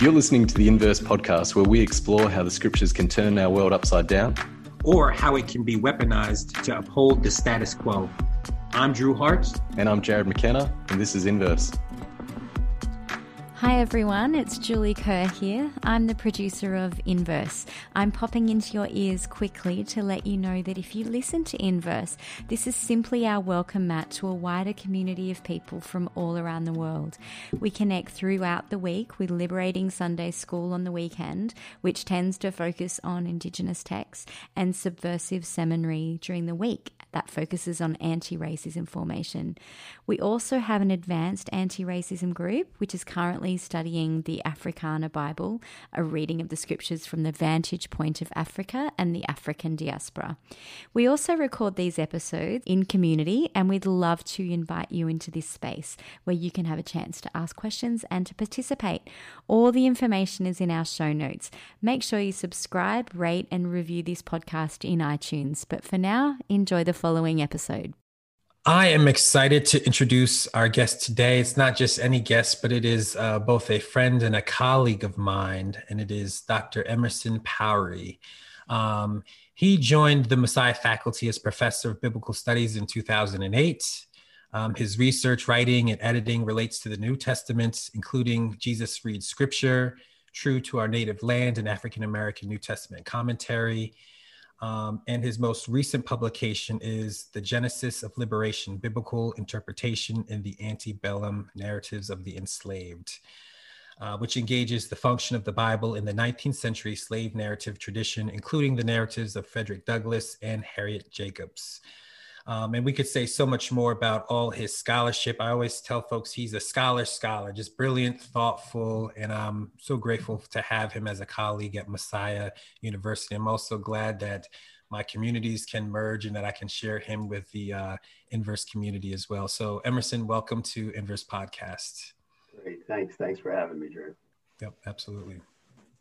You're listening to the Inverse podcast, where we explore how the scriptures can turn our world upside down or how it can be weaponized to uphold the status quo. I'm Drew Hart. And I'm Jarrod McKenna, and this is Inverse. Hi everyone, it's Julie Kerr here. I'm the producer of Inverse. I'm popping into your ears quickly to let you know that if you listen to Inverse, this is simply our welcome mat to a wider community of people from all around the world. We connect throughout the week with Liberating Sunday School on the weekend, which tends to focus on Indigenous texts, and Subversive Seminary during the week that focuses on anti racism formation. We also have an advanced anti racism group, which is currently studying the Africana Bible, a reading of the scriptures from the vantage point of Africa and the African diaspora. We also record these episodes in community, and we'd love to invite you into this space where you can have a chance to ask questions and to participate. All the information is in our show notes. Make sure you subscribe, rate, and review this podcast in iTunes. But for now, enjoy the following episode. I am excited to introduce our guest today. It's not just any guest, but it is uh, both a friend and a colleague of mine, and it is Dr. Emerson Powery. Um, he joined the Messiah faculty as professor of biblical studies in 2008. Um, his research, writing, and editing relates to the New Testament, including Jesus Reads Scripture, True to Our Native Land, and African American New Testament Commentary. Um, and his most recent publication is The Genesis of Liberation Biblical Interpretation in the Antebellum Narratives of the Enslaved, uh, which engages the function of the Bible in the 19th century slave narrative tradition, including the narratives of Frederick Douglass and Harriet Jacobs. Um, and we could say so much more about all his scholarship. I always tell folks he's a scholar scholar, just brilliant, thoughtful, and I'm so grateful to have him as a colleague at Messiah University. I'm also glad that my communities can merge and that I can share him with the uh, Inverse community as well. So Emerson, welcome to Inverse Podcast. Great, thanks. Thanks for having me, Drew. Yep, absolutely.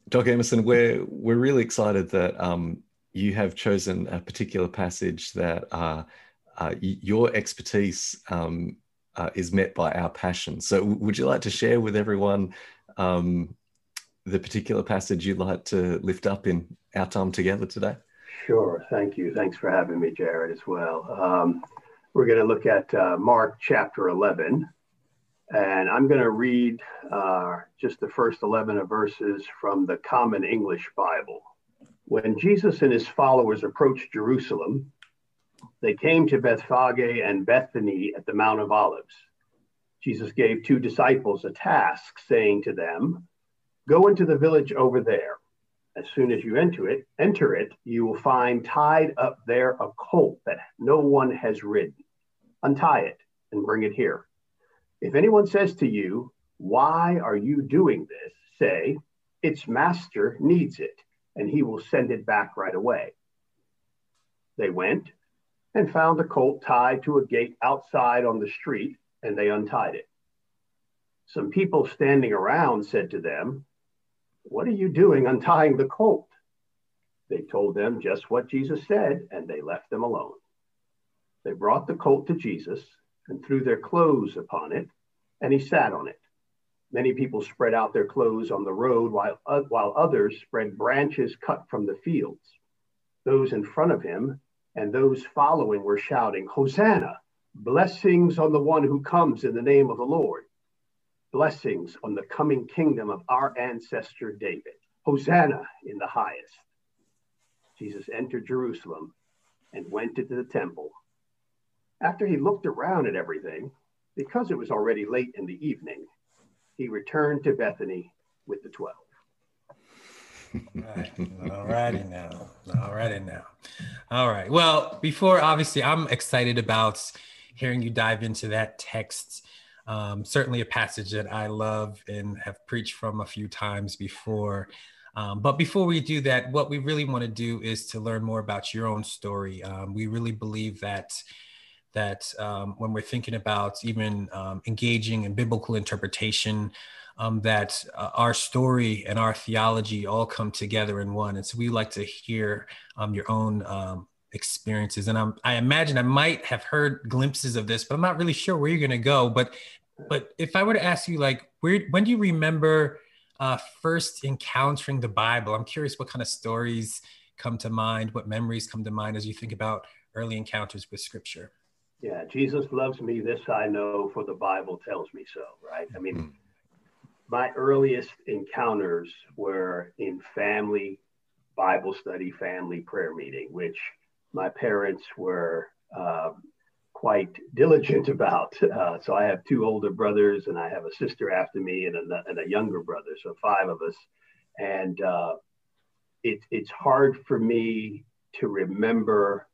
Dr. Emerson, we're we're really excited that um, you have chosen a particular passage that uh, uh, your expertise um, uh, is met by our passion. So, would you like to share with everyone um, the particular passage you'd like to lift up in our time together today? Sure. Thank you. Thanks for having me, Jarrod, as well. Um, we're going to look at uh, Mark chapter 11, and I'm going to read uh, just the first 11 of verses from the Common English Bible. When Jesus and his followers approached Jerusalem, they came to Bethphage and Bethany at the Mount of Olives. Jesus gave two disciples a task, saying to them, Go into the village over there. As soon as you enter it, enter it, you will find tied up there a colt that no one has ridden. Untie it and bring it here. If anyone says to you, Why are you doing this? say, Its master needs it, and he will send it back right away. They went and found the colt tied to a gate outside on the street, and they untied it. Some people standing around said to them, What are you doing untying the colt? They told them just what Jesus said, and they left them alone. They brought the colt to Jesus and threw their clothes upon it, and he sat on it. Many people spread out their clothes on the road, while, uh, while others spread branches cut from the fields. Those in front of him and those following were shouting, Hosanna! Blessings on the one who comes in the name of the Lord. Blessings on the coming kingdom of our ancestor David. Hosanna in the highest. Jesus entered Jerusalem and went into the temple. After he looked around at everything, because it was already late in the evening, he returned to Bethany with the twelve All righty now. All righty now. All right. Well, before obviously, I'm excited about hearing you dive into that text. Um, certainly a passage that I love and have preached from a few times before. Um, but before we do that, what we really want to do is to learn more about your own story. Um, we really believe that that um, when we're thinking about even um, engaging in biblical interpretation, um, that uh, our story and our theology all come together in one. And so we like to hear um, your own um, experiences. And I'm, I imagine I might have heard glimpses of this, but I'm not really sure where you're going to go. But but if I were to ask you, like, where when do you remember uh, first encountering the Bible. I'm curious what kind of stories come to mind, what memories come to mind as you think about early encounters with Scripture. Yeah, Jesus loves me. This I know, for the Bible tells me so. Right? I mean, mm-hmm. My earliest encounters were in family Bible study, family prayer meeting, which my parents were um, quite diligent about. Uh, so I have two older brothers, and I have a sister after me, and a, and a younger brother. So five of us, and uh, it, it's hard for me to remember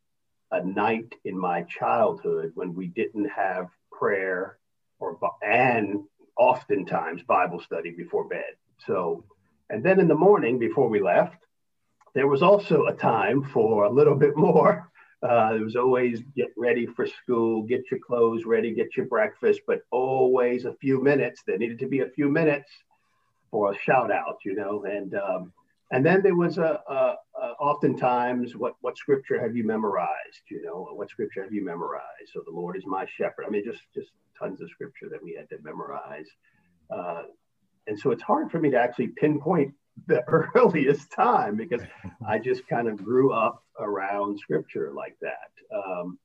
a night in my childhood when we didn't have prayer or and oftentimes Bible study before bed. So, and then in the morning before we left, there was also a time for a little bit more. Uh, there was always get ready for school, get your clothes ready, get your breakfast, but always a few minutes. There needed to be a few minutes for a shout out, you know. And um, and then there was a, a, a, oftentimes what what scripture have you memorized? You know, what scripture have you memorized? So the Lord is my shepherd. I mean, just just tons of scripture that we had to memorize. Uh, and so it's hard for me to actually pinpoint the earliest time because I just kind of grew up around scripture like that. Um,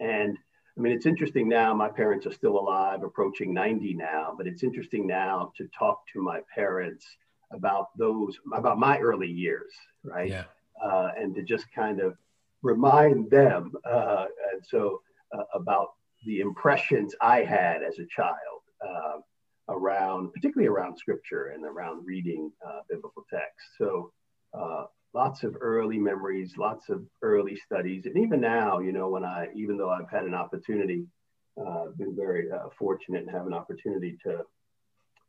and I mean, it's interesting now. My parents are still alive, approaching 90 now, but it's interesting now to talk to my parents about those, about my early years, right? Yeah. Uh, and to just kind of remind them, uh, and so uh, about the impressions I had as a child. Uh, around, particularly around scripture and around reading uh, biblical text. So uh, lots of early memories, lots of early studies, and even now, you know, when I, even though I've had an opportunity, uh, been very uh, fortunate and have an opportunity to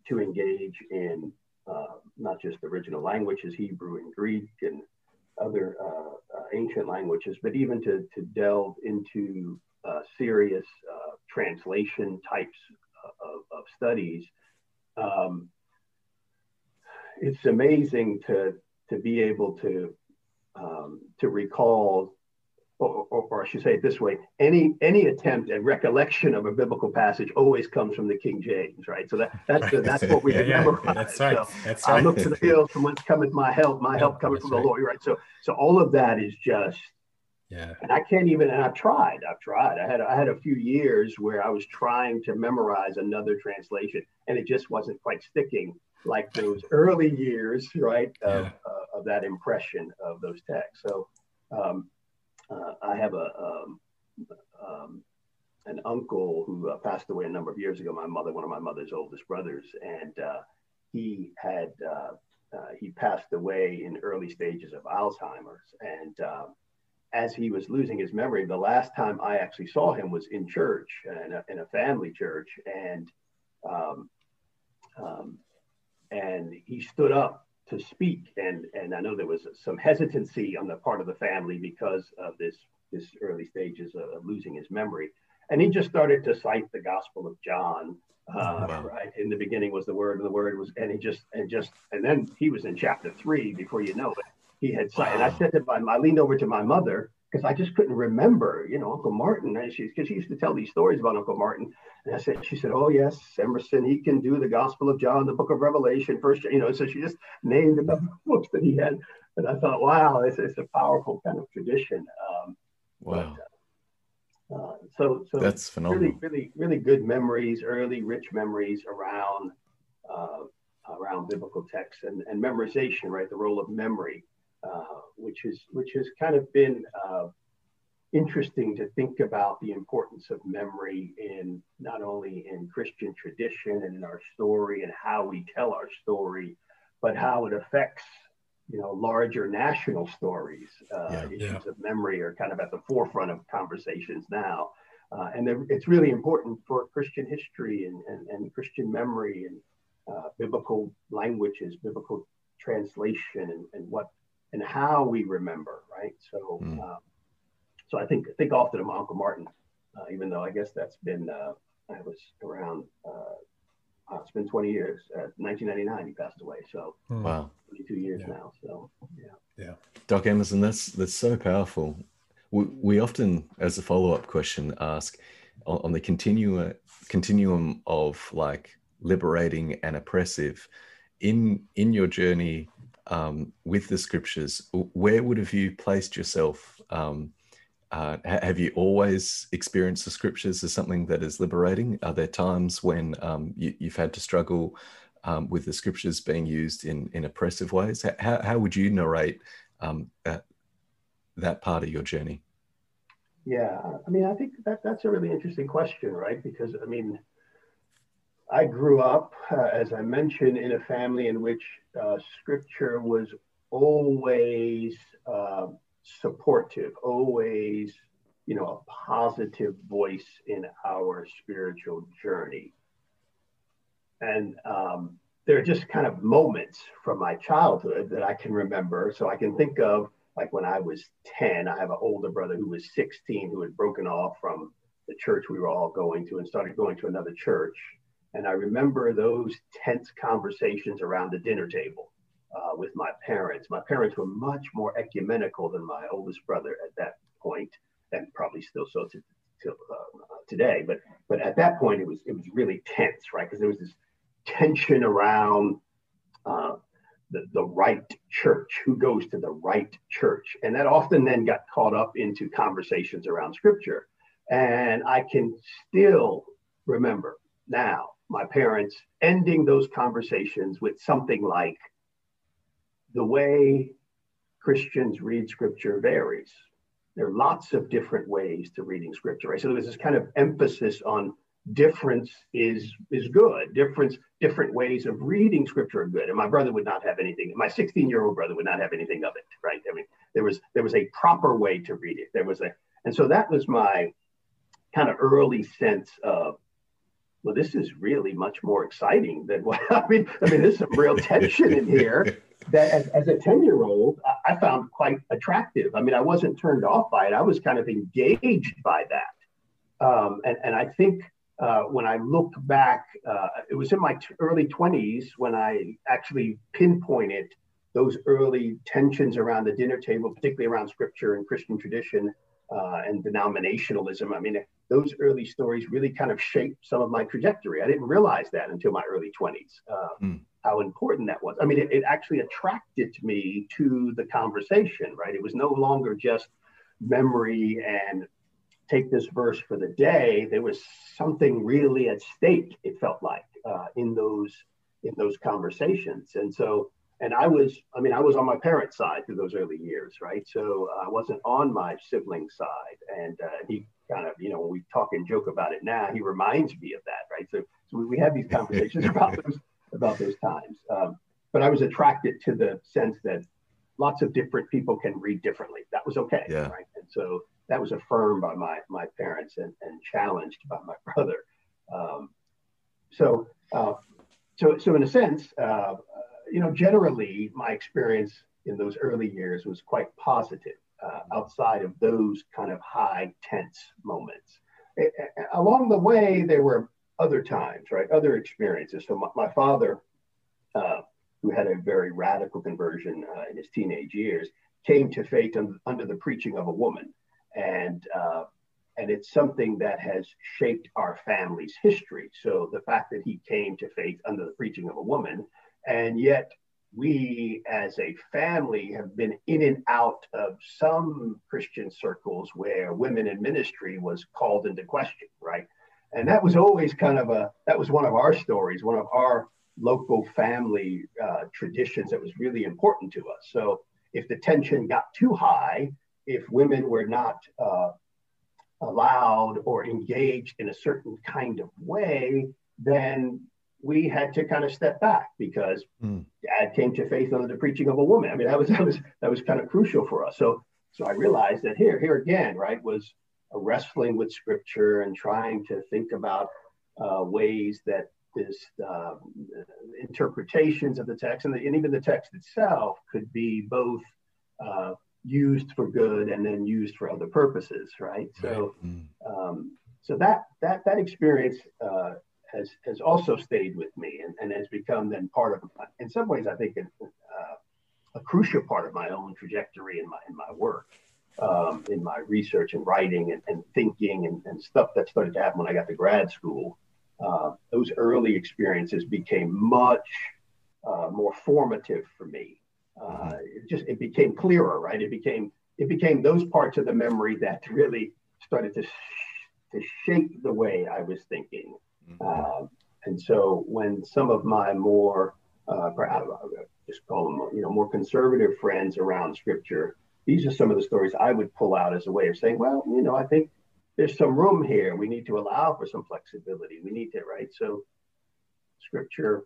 to engage in uh, not just original languages, Hebrew and Greek and other ancient languages, but even to to delve into serious translation types of, of studies, um, it's amazing to to be able to um, to recall, or, or, or, I should say it this way: any any attempt at recollection of a biblical passage always comes from the King James, right? So that that's the, that's what we yeah, remember. Yeah, that's right. So that's right. I look to the hills from whence cometh my help. My help coming from the Lord, right? So so all of that is just yeah. And I can't even, and I've tried, I've tried. I had, I had a few years where I was trying to memorize another translation and it just wasn't quite sticking like those early years, right, of, yeah. uh, of that impression of those texts. So um, uh, I have a, um, um, an uncle who uh, passed away a number of years ago, my mother, one of my mother's oldest brothers, and uh, he had, uh, uh, he passed away in early stages of Alzheimer's. And um, as he was losing his memory, the last time I actually saw him was in church, in a, in a family church, and um, um, and he stood up to speak, and and I know there was some hesitancy on the part of the family because of this this early stages of losing his memory, and he just started to cite the Gospel of John. Uh, wow. Right in the beginning was the Word, and the Word was, and he just and just and then he was in chapter three before you know it he had signed. Wow. And I said to my, I leaned over to my mother because I just couldn't remember, you know, Uncle Martin. And she, because she used to tell these stories about Uncle Martin. And I said, she said, oh yes, Emerson, he can do the Gospel of John, the Book of Revelation, First, you know. So she just named the books that he had. And I thought, wow, it's, it's a powerful kind of tradition. Um, wow. But, uh, so, so that's phenomenal. Really, really, really good memories, early rich memories around uh, around biblical texts and, and memorization, right? The role of memory uh, which is which has kind of been uh, interesting to think about the importance of memory in not only in Christian tradition and in our story and how we tell our story, but how it affects you know larger national stories. Uh, yeah, issues yeah. of memory are kind of at the forefront of conversations now. Uh, and it's really important for Christian history and, and, and Christian memory and uh, biblical languages, biblical translation, and, and what and how we remember, right? So, mm. um, so I think think often of my Uncle Martin, uh, even though I guess that's been uh, I was around. Uh, uh it's been 20 years. 1999, he passed away. So hmm. wow, 22 years yeah. now. So yeah, yeah. Doc Emerson, that's that's so powerful. We, we often, as a follow up question, ask on the continua, continuum of like liberating and oppressive in in your journey um, with the scriptures, where would have you placed yourself? Um, uh, have you always experienced the scriptures as something that is liberating? Are there times when um, you, have had to struggle um, with the scriptures being used in, in oppressive ways? How, how would you narrate um, that, that part of your journey? Yeah, I mean, I think that that's a really interesting question, right? Because I mean, I grew up, uh, as I mentioned, in a family in which uh, scripture was always uh, supportive, always, you know, a positive voice in our spiritual journey. And um, there are just kind of moments from my childhood that I can remember. So I can think of like when I was 10, I have an older brother who was 16 who had broken off from the church we were all going to and started going to another church. And I remember those tense conversations around the dinner table uh, with my parents. My parents were much more ecumenical than my oldest brother at that point, and probably still so to, to uh, today. But but at that point, it was it was really tense, right? Because there was this tension around uh, the, the right church, who goes to the right church. And that often then got caught up into conversations around scripture. And I can still remember now my parents ending those conversations with something like the way Christians read scripture varies. There are lots of different ways to reading scripture, right? So there was this kind of emphasis on difference is is good difference different ways of reading scripture are good and my brother would not have anything my 16 year old brother would not have anything of it right i mean there was there was a proper way to read it there was a and so that was my kind of early sense of well this is really much more exciting than what i mean i mean there's some real tension in here that as, as a 10 year old I, found quite attractive. I mean i wasn't turned off by it. I was kind of engaged by that. Um, and, and i think uh, when I look back, uh, it was in my t- early 20s when I actually pinpointed those early tensions around the dinner table, particularly around scripture and Christian tradition uh, and denominationalism. I mean, those early stories really kind of shaped some of my trajectory. I didn't realize that until my early 20s, mm. how important that was. I mean, it, it actually attracted me to the conversation, right? It was no longer just memory and take this verse for the day, there was something really at stake. It felt like uh, in those in those conversations, and so and I was, I mean, I was on my parents' side through those early years, right? So I wasn't on my sibling's side, and uh, he kind of, you know, when we talk and joke about it now, he reminds me of that, right? So, so we have these conversations about those about those times. Um, but I was attracted to the sense that lots of different people can read differently. That was okay, yeah. right? And so that was affirmed by my my parents and, and challenged by my brother. Um, so uh, so so in a sense, uh, you know, generally my experience in those early years was quite positive. Uh, outside of those kind of high tense moments, it, along the way there were other times, right? Other experiences. So my, my father, uh, who had a very radical conversion uh, in his teenage years, came to faith un- under the preaching of a woman and uh, and it's something that has shaped our family's history. So the fact that he came to faith under the preaching of a woman, and yet we as a family have been in and out of some Christian circles where women in ministry was called into question, right? And that was always kind of a that was one of our stories, one of our local family uh, traditions that was really important to us. So if the tension got too high, if women were not uh, allowed or engaged in a certain kind of way, then we had to kind of step back because mm. dad came to faith under the preaching of a woman. I mean, that was that was that was kind of crucial for us. So so I realized that here here again, right, was a wrestling with scripture and trying to think about uh, ways that this uh, interpretations of the text and, the, and, even the text itself could be both uh, used for good and then used for other purposes, right? So, mm. um, so that that that experience uh, has has also stayed with me and, and has become then part of, my, in some ways, I think, uh, a crucial part of my own trajectory in my in my work, um, in my research and writing and, and thinking and, and, stuff that started to happen when I got to grad school. Uh, those early experiences became much uh, more formative for me. Uh, it just it became clearer, right? It became it became those parts of the memory that really started to sh- to shape the way I was thinking. Mm-hmm. Uh, and so when some of my more uh, just call them you know more conservative friends around scripture, these are some of the stories I would pull out as a way of saying, well, you know, I think there's some room here. We need to allow for some flexibility. We need to, right? So scripture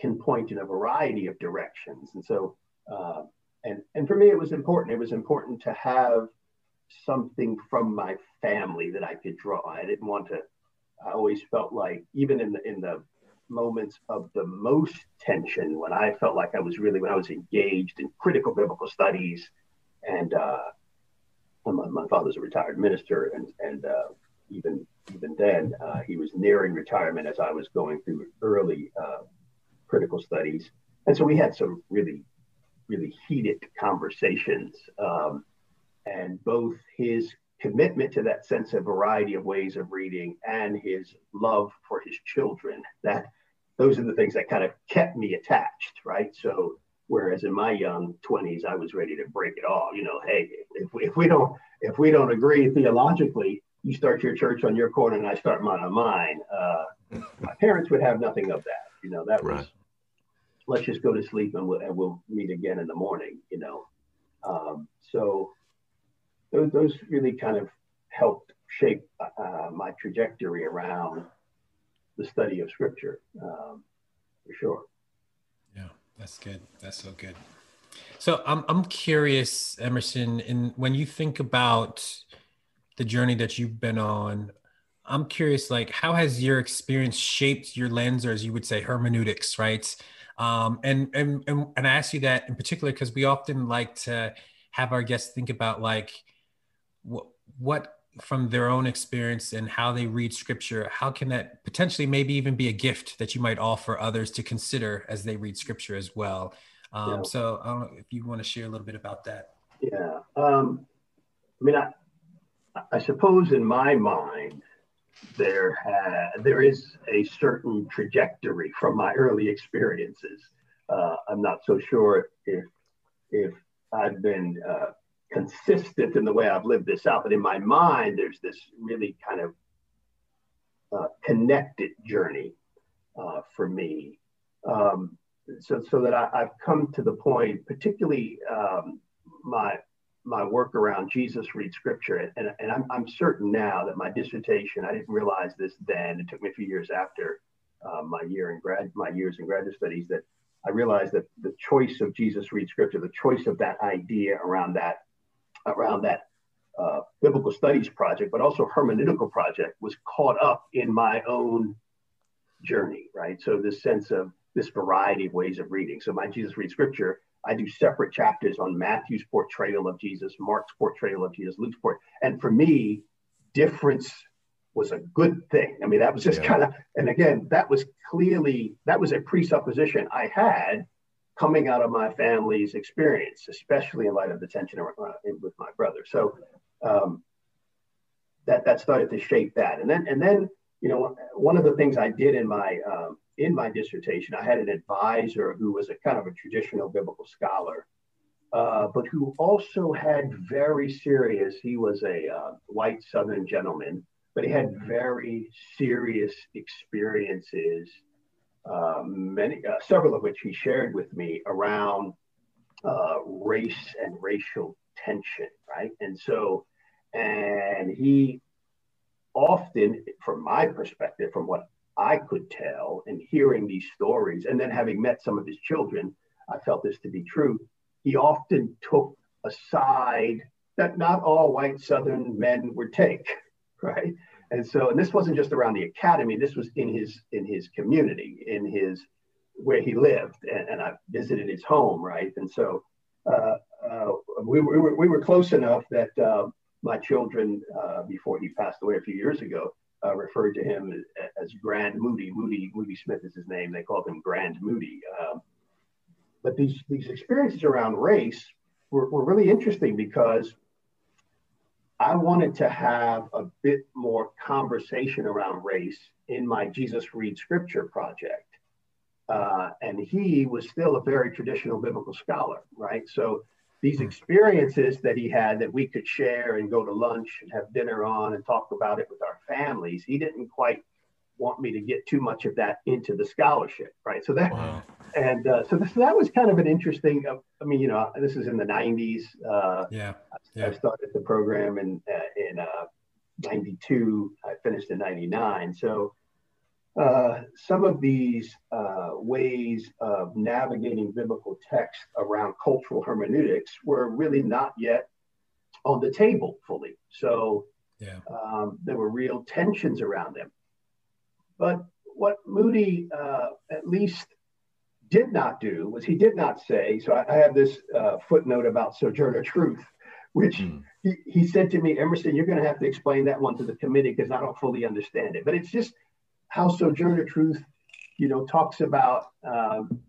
can point in a variety of directions. And so, uh, and, and for me, it was important. It was important to have something from my family that I could draw. I didn't want to, I always felt like, even in the, in the moments of the most tension, when I felt like I was really, when I was engaged in critical biblical studies, and uh, my, my, father's a retired minister, and, and uh, even even then, uh, he was nearing retirement as I was going through early uh, critical studies. And so we had some really, really heated conversations. Um, and both his commitment to that sense of variety of ways of reading and his love for his children, that those are the things that kind of kept me attached, right? So whereas in my young 20s i was ready to break it all you know hey if we, if we don't if we don't agree theologically you start your church on your corner and I start mine on mine. Uh, my parents would have nothing of that. You know, that right. was, let's just go to sleep and we'll, and we'll meet again in the morning, you know. Um, so those, those really kind of helped shape uh, my trajectory around the study of scripture, um, for sure. Yeah, that's good. That's so good. So I'm, I'm curious, Emerson, and when you think about the journey that you've been on i'm curious like how has your experience shaped your lens or as you would say hermeneutics right um, and, and and and i ask you that in particular because we often like to have our guests think about like what what from their own experience and how they read scripture how can that potentially maybe even be a gift that you might offer others to consider as they read scripture as well um, yeah. so i don't know if you want to share a little bit about that yeah um, i mean I, I suppose in my mind, there ha- there is a certain trajectory from my early experiences. Uh, I'm not so sure if if I've been uh, consistent in the way I've lived this out, but in my mind, there's this really kind of uh, connected journey uh, for me. Um, so, so that I, have come to the point, particularly um, my my work around Jesus read scripture. And, and I'm, I'm certain now that my dissertation, I didn't realize this then, it took me a few years after uh, my year in grad, my years in graduate studies, that I realized that the choice of Jesus read scripture, the choice of that idea around that, around that uh, biblical studies project, but also hermeneutical project was caught up in my own journey, right? So this sense of this variety of ways of reading. So my Jesus read scripture I do separate chapters on Matthew's portrayal of Jesus, Mark's portrayal of Jesus, Luke's portrayal. And for me, difference was a good thing. I mean, that was just yeah. kind of, and again, that was clearly, that was a presupposition I had coming out of my family's experience, especially in light of the tension uh, with my brother. So um, that, that started to shape that. And then, and then, you know, one of the things I did in my um, in my dissertation, I had an advisor who was a kind of a traditional biblical scholar, uh, but who also had very serious, he was a uh, white Southern gentleman, but he had very serious experiences, uh, many, uh, several of which he shared with me around uh, race and racial tension, right? And so, and he often, from my perspective, from what I could tell and hearing these stories, and then having met some of his children, I felt this to be true. He often took a side that not all white Southern men would take, right? And so, and this wasn't just around the academy. This was in his in his community, in his where he lived, and, and I visited his home, right? And so, uh, uh, we, we, were we were close enough that uh, my children, uh, before he passed away a few years ago, uh, referred to him as, as, Grand Moody. Moody Moody Smith is his name. They called him Grand Moody. Um, but these these experiences around race were, were really interesting because I wanted to have a bit more conversation around race in my Jesus Read Scripture project. uh, and he was still a very traditional biblical scholar, right? So these experiences that he had that we could share and go to lunch and have dinner on and talk about it with our families, he didn't quite want me to get too much of that into the scholarship, right? So that, wow. and uh, so, this, that was kind of an interesting. Uh, I mean, you know, this is in the '90s. Uh, yeah. yeah. I started the program in uh, in '92. Uh, I finished in '99. So uh, some of these ways of navigating biblical text around cultural hermeneutics were really not yet on the table fully. So yeah. um, there were real tensions around them. But what Moody uh, at least did not do was he did not say, so I, I have this uh, footnote about Sojourner Truth, which mm. he, he said to me, Emerson, you're going to have to explain that one to the committee because I don't fully understand it. But it's just how Sojourner Truth, you know, talks about um,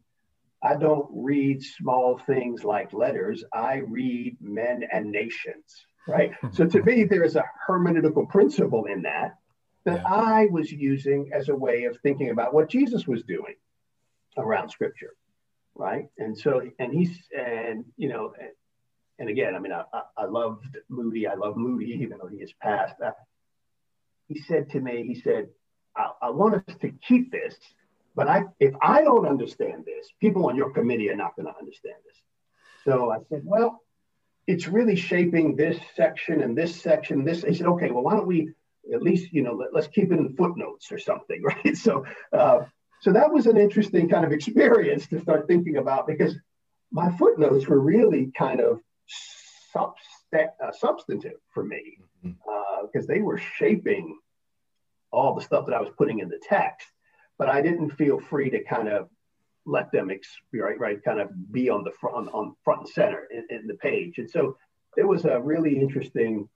I don't read small things like letters, I read men and nations, right? so to me, there is a hermeneutical principle in that that yeah. I was using as a way of thinking about what Jesus was doing around scripture. Right. And so, and he's, and, you know, and, and again, I mean, I, I, loved Moody. I love Moody, even though he has passed. He said to me, he said, I, I want us to keep this, but I, if I don't understand this, people on your committee are not going to understand this. So I said, well, it's really shaping this section and this section. This, he said, okay, well, why don't we at least you know let, us keep it in footnotes or something right so uh, so that was an interesting kind of experience to start thinking about because my footnotes were really kind of uh, substantive for me because mm-hmm. uh, they were shaping all the stuff that I was putting in the text, but I didn't feel free to kind of let them ex- right, right, kind of be on the front on front and center in, in the page. And so it was a really interesting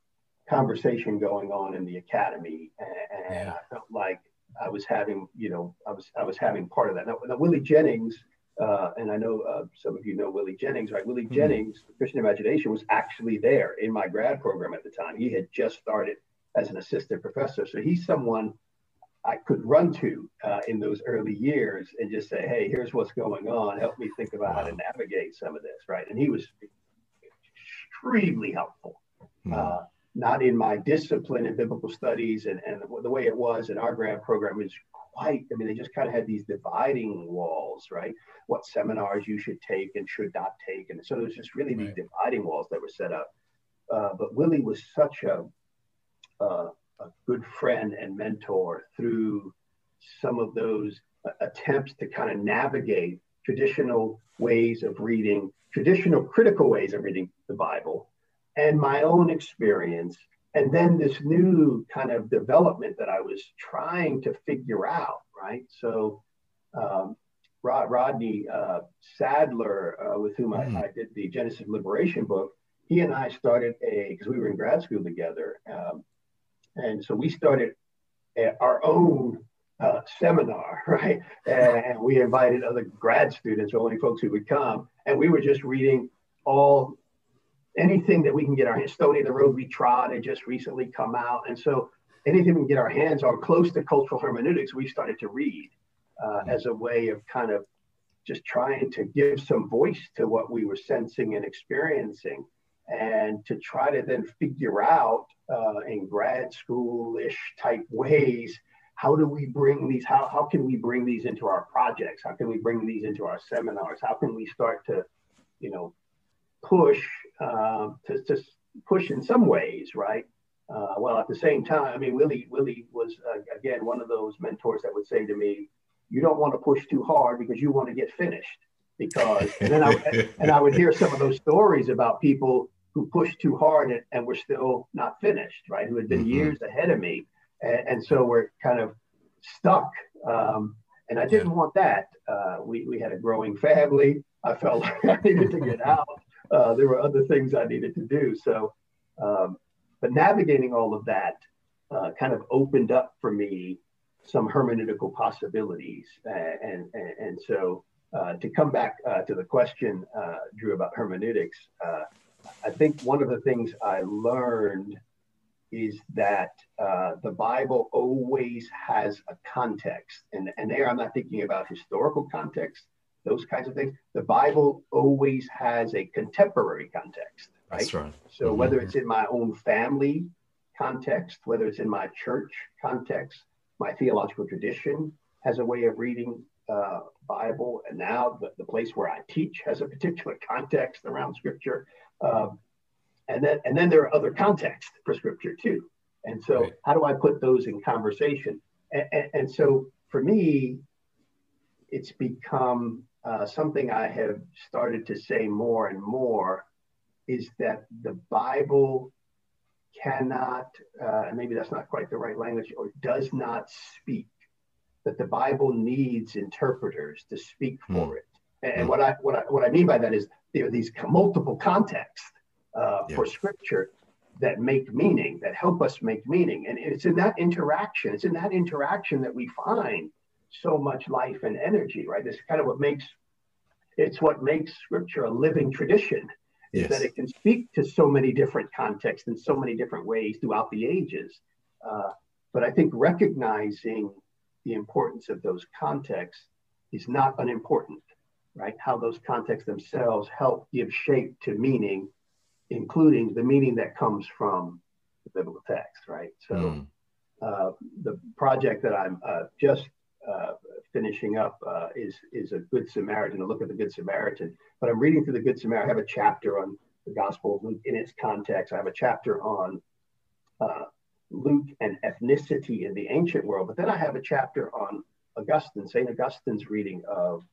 conversation going on in the academy, and, and yeah. I felt like I was having, you know, I was I was having part of that. Now, now Willie Jennings, uh, and I know uh, some of you know Willie Jennings, right? Willie mm-hmm. Jennings, Christian Imagination, was actually there in my grad program at the time. He had just started as an assistant professor, so he's someone I could run to uh, in those early years and just say, "Hey, here's what's going on. Help me think about wow. how to navigate some of this." Right? And he was extremely helpful. Mm-hmm not in my discipline in biblical studies and, and the way it was in our grad program is quite i mean they just kind of had these dividing walls right what seminars you should take and should not take and so there's just really right. these dividing walls that were set up uh, but willie was such a, uh, a good friend and mentor through some of those attempts to kind of navigate traditional ways of reading traditional critical ways of reading the bible and my own experience and then this new kind of development that I was trying to figure out, right? So, um, Rod, Rodney uh, Sadler, uh, with whom mm. I, I, did the Genesis Liberation book, he and I started a, because we were in grad school together. Um, and so we started a, our own uh, seminar, right? And we invited other grad students, only folks who would come. And we were just reading all anything that we can get our hands, Stony the Road We Trod had just recently come out. And so anything we can get our hands on close to cultural hermeneutics, we started to read uh, as a way of kind of just trying to give some voice to what we were sensing and experiencing and to try to then figure out uh, in grad school-ish type ways how do we bring these how, how can we bring these into our projects how can we bring these into our seminars how can we start to you know push uh, to, to push in some ways, right? Uh, while at the same time, I mean, Willie Willie was uh, again one of those mentors that would say to me, "You don't want to push too hard because you want to get finished." Because and then I and I would hear some of those stories about people who pushed too hard and, and were still not finished, right? Who had been mm-hmm. years ahead of me, and, and, so we're kind of stuck. Um, and I didn't yeah. want that. Uh, we we had a growing family. I felt like I needed to get out uh, there were other things I needed to do. So, um, but navigating all of that uh, kind of opened up for me some hermeneutical possibilities. And, and, and so uh, to come back uh, to the question, uh, Drew, about hermeneutics, I think one of the things I learned is that uh, the Bible always has a context. And, and there I'm not thinking about historical context, those kinds of things. The Bible always has a contemporary context, right? That's right. So mm-hmm. whether it's in my own family context, whether it's in my church context, my theological tradition has a way of reading uh, Bible, and now the, the, place where I teach has a particular context around Scripture, uh, and then and then there are other contexts for Scripture too. And so, right. how do I put those in conversation? And, and, and so, for me, it's become uh, something I have started to say more and more is that the Bible cannot, uh, maybe that's not quite the right language, or does not speak that the Bible needs interpreters to speak for mm. it. And, mm. what I what I what I mean by that is there are these multiple contexts uh, yeah. for Scripture that make meaning, that help us make meaning, and it's in that interaction. It's in that interaction that we find so much life and energy. Right. This is kind of what makes it's what makes Scripture a living tradition. Yes. Is that it can speak to so many different contexts in so many different ways throughout the ages. Uh, but I think recognizing the importance of those contexts is not unimportant, right? How those contexts themselves help give shape to meaning, including the meaning that comes from the biblical text, right? So mm. uh, the project that I'm uh, just uh, finishing up uh, is is a Good Samaritan, a look at the Good Samaritan. But I'm reading through the Good Samaritan. I have a chapter on the Gospel of Luke in its context. I have a chapter on uh, Luke and ethnicity in the ancient world. But then I have a chapter on Augustine, St. Augustine's reading of,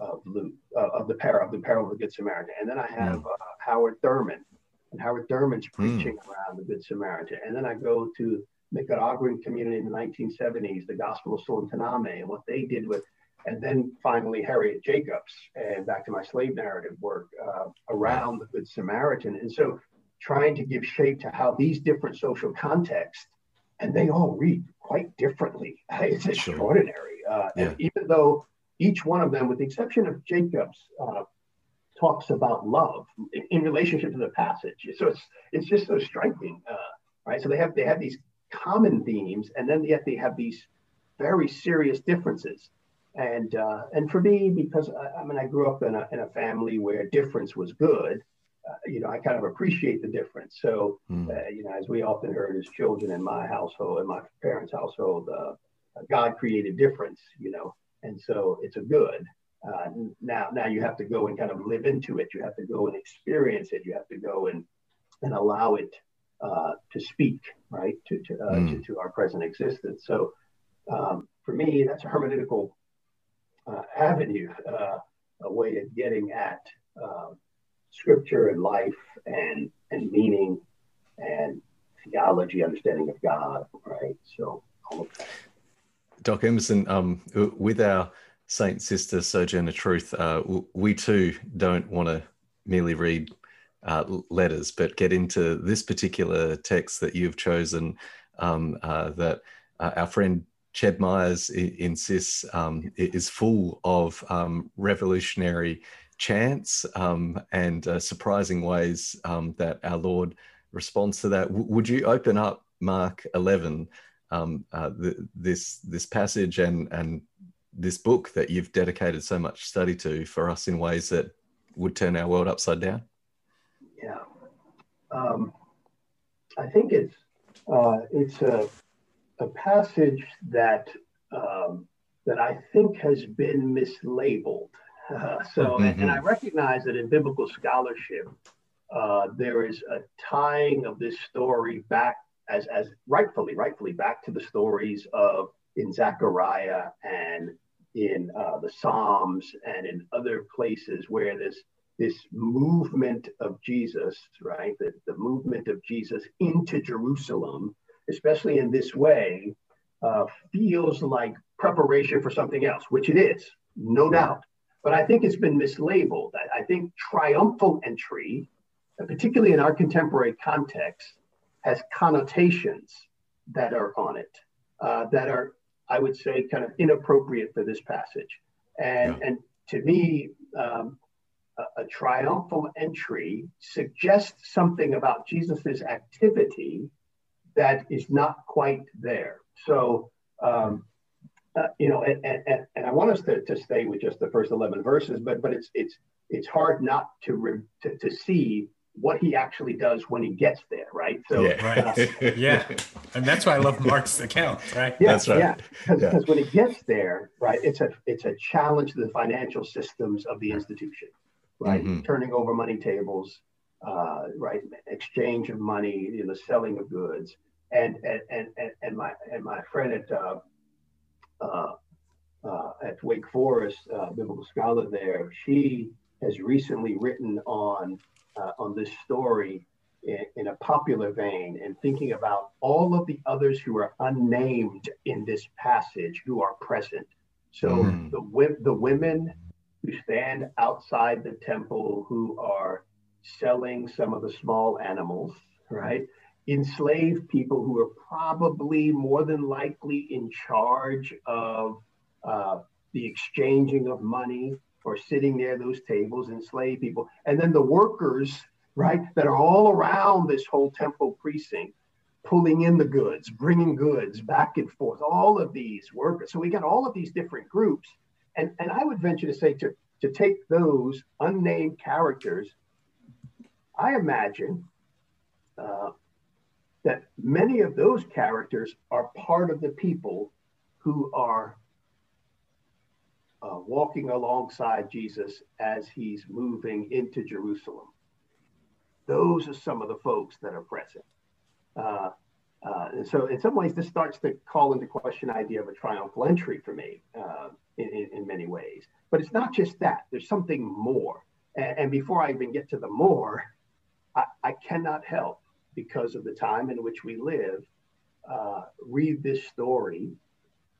of Luke, uh, of the parable of the parable of the Good Samaritan. And then I have mm. uh, Howard Thurman, and Howard Thurman's hmm. preaching mm. around the Good Samaritan. And then I go to Nicaraguan community in the 1970s, the Gospel of Solentiname, and what they did with, and then finally Harriet Jacobs, and back to my slave narrative work uh, around the Good Samaritan. And so trying to give shape to how these different social contexts, and they all read quite differently. It's extraordinary. Uh, yeah. And even though each one of them, with the exception of Jacob's, uh, talks about love in, in, relationship to the passage. So it's it's just so striking, uh, right? So they have they have these common themes, and then yet they have these very serious differences. And uh, and for me, because I, I mean, I grew up in a in a family where difference was good uh, you know, I kind of appreciate the difference. So, mm. uh, you know, as we often heard as children in my household, in my parents' household, uh, God created difference, you know, and so it's a good. Uh, now, now you have to go and kind of live into it. You have to go and experience it. You have to go and and allow it uh, to speak, right, to to, mm. to, to our present existence. So, um, for me, that's a hermeneutical avenue, a way of getting at scripture and life and and meaning and theology, understanding of God, right? So all of that. Doc Emerson, um, with our Saint Sister Sojourner Truth, uh, we too don't want to merely read uh, letters, but get into this particular text that you've chosen um, uh, that uh, our friend Ched Myers insists um, is full of um, revolutionary chance um, and uh, surprising ways um, that our Lord responds to that. W- would you open up Mark 11, um, uh, this this passage and and this book that you've dedicated so much study to for us in ways that would turn our world upside down? Yeah, um, I think it's uh, it's a a passage that um, that I think has been mislabeled uh, so, mm-hmm. and, I recognize that in biblical scholarship, uh, there is a tying of this story back as, as rightfully, rightfully back to the stories of in Zechariah and in uh, the Psalms and in other places where this this movement of Jesus, right, the, the movement of Jesus into Jerusalem, especially in this way, uh, feels like preparation for something else, which it is, no doubt. But I think it's been mislabeled. I, I think triumphal entry, particularly in our contemporary context, has connotations that are on it uh, that are, I would say, kind of inappropriate for this passage. And, yeah. and to me, um, a, triumphal entry suggests something about Jesus's activity that is not quite there. So, um, uh, you know, and, and, and I want us to, to stay with just the first 11 verses, but, but it's, it's, it's hard not to, re, to, to see what he actually does when he gets there, right? So, yeah, right. Uh, yeah, and that's why I love Mark's account, right? Yeah, that's right. Yeah, because yeah. when he gets there, right, it's a it's a challenge to the financial systems of the institution, right? Mm-hmm. Turning over money tables, uh, right, exchange of money, you know, selling of goods, and and and and my and my friend at uh, uh, uh at Wake Forest, uh, biblical scholar there, she has recently written on uh, on this story in, in, a popular vein and thinking about all of the others who are unnamed in this passage who are present. So mm. the the women who stand outside the temple who are selling some of the small animals, right? Enslaved people who are probably more than likely in charge of uh, the exchanging of money or sitting near those tables, enslaved people. And then the workers, right, that are all around this whole temple precinct, pulling in the goods, bringing goods back and forth, all of these workers. So we got all of these different groups. And, and I would venture to say to, to take those unnamed characters, I imagine uh, that many of those characters are part of the people who are uh, walking alongside Jesus as he's moving into Jerusalem. Those are some of the folks that are present. Uh, uh, and so, in some ways, this starts to call into question idea of a triumphal entry for me uh, in, in, in, many ways. But it's not just that, there's something more. And, and before I even get to the more, I, I, cannot help, because of the time in which we live, uh, read this story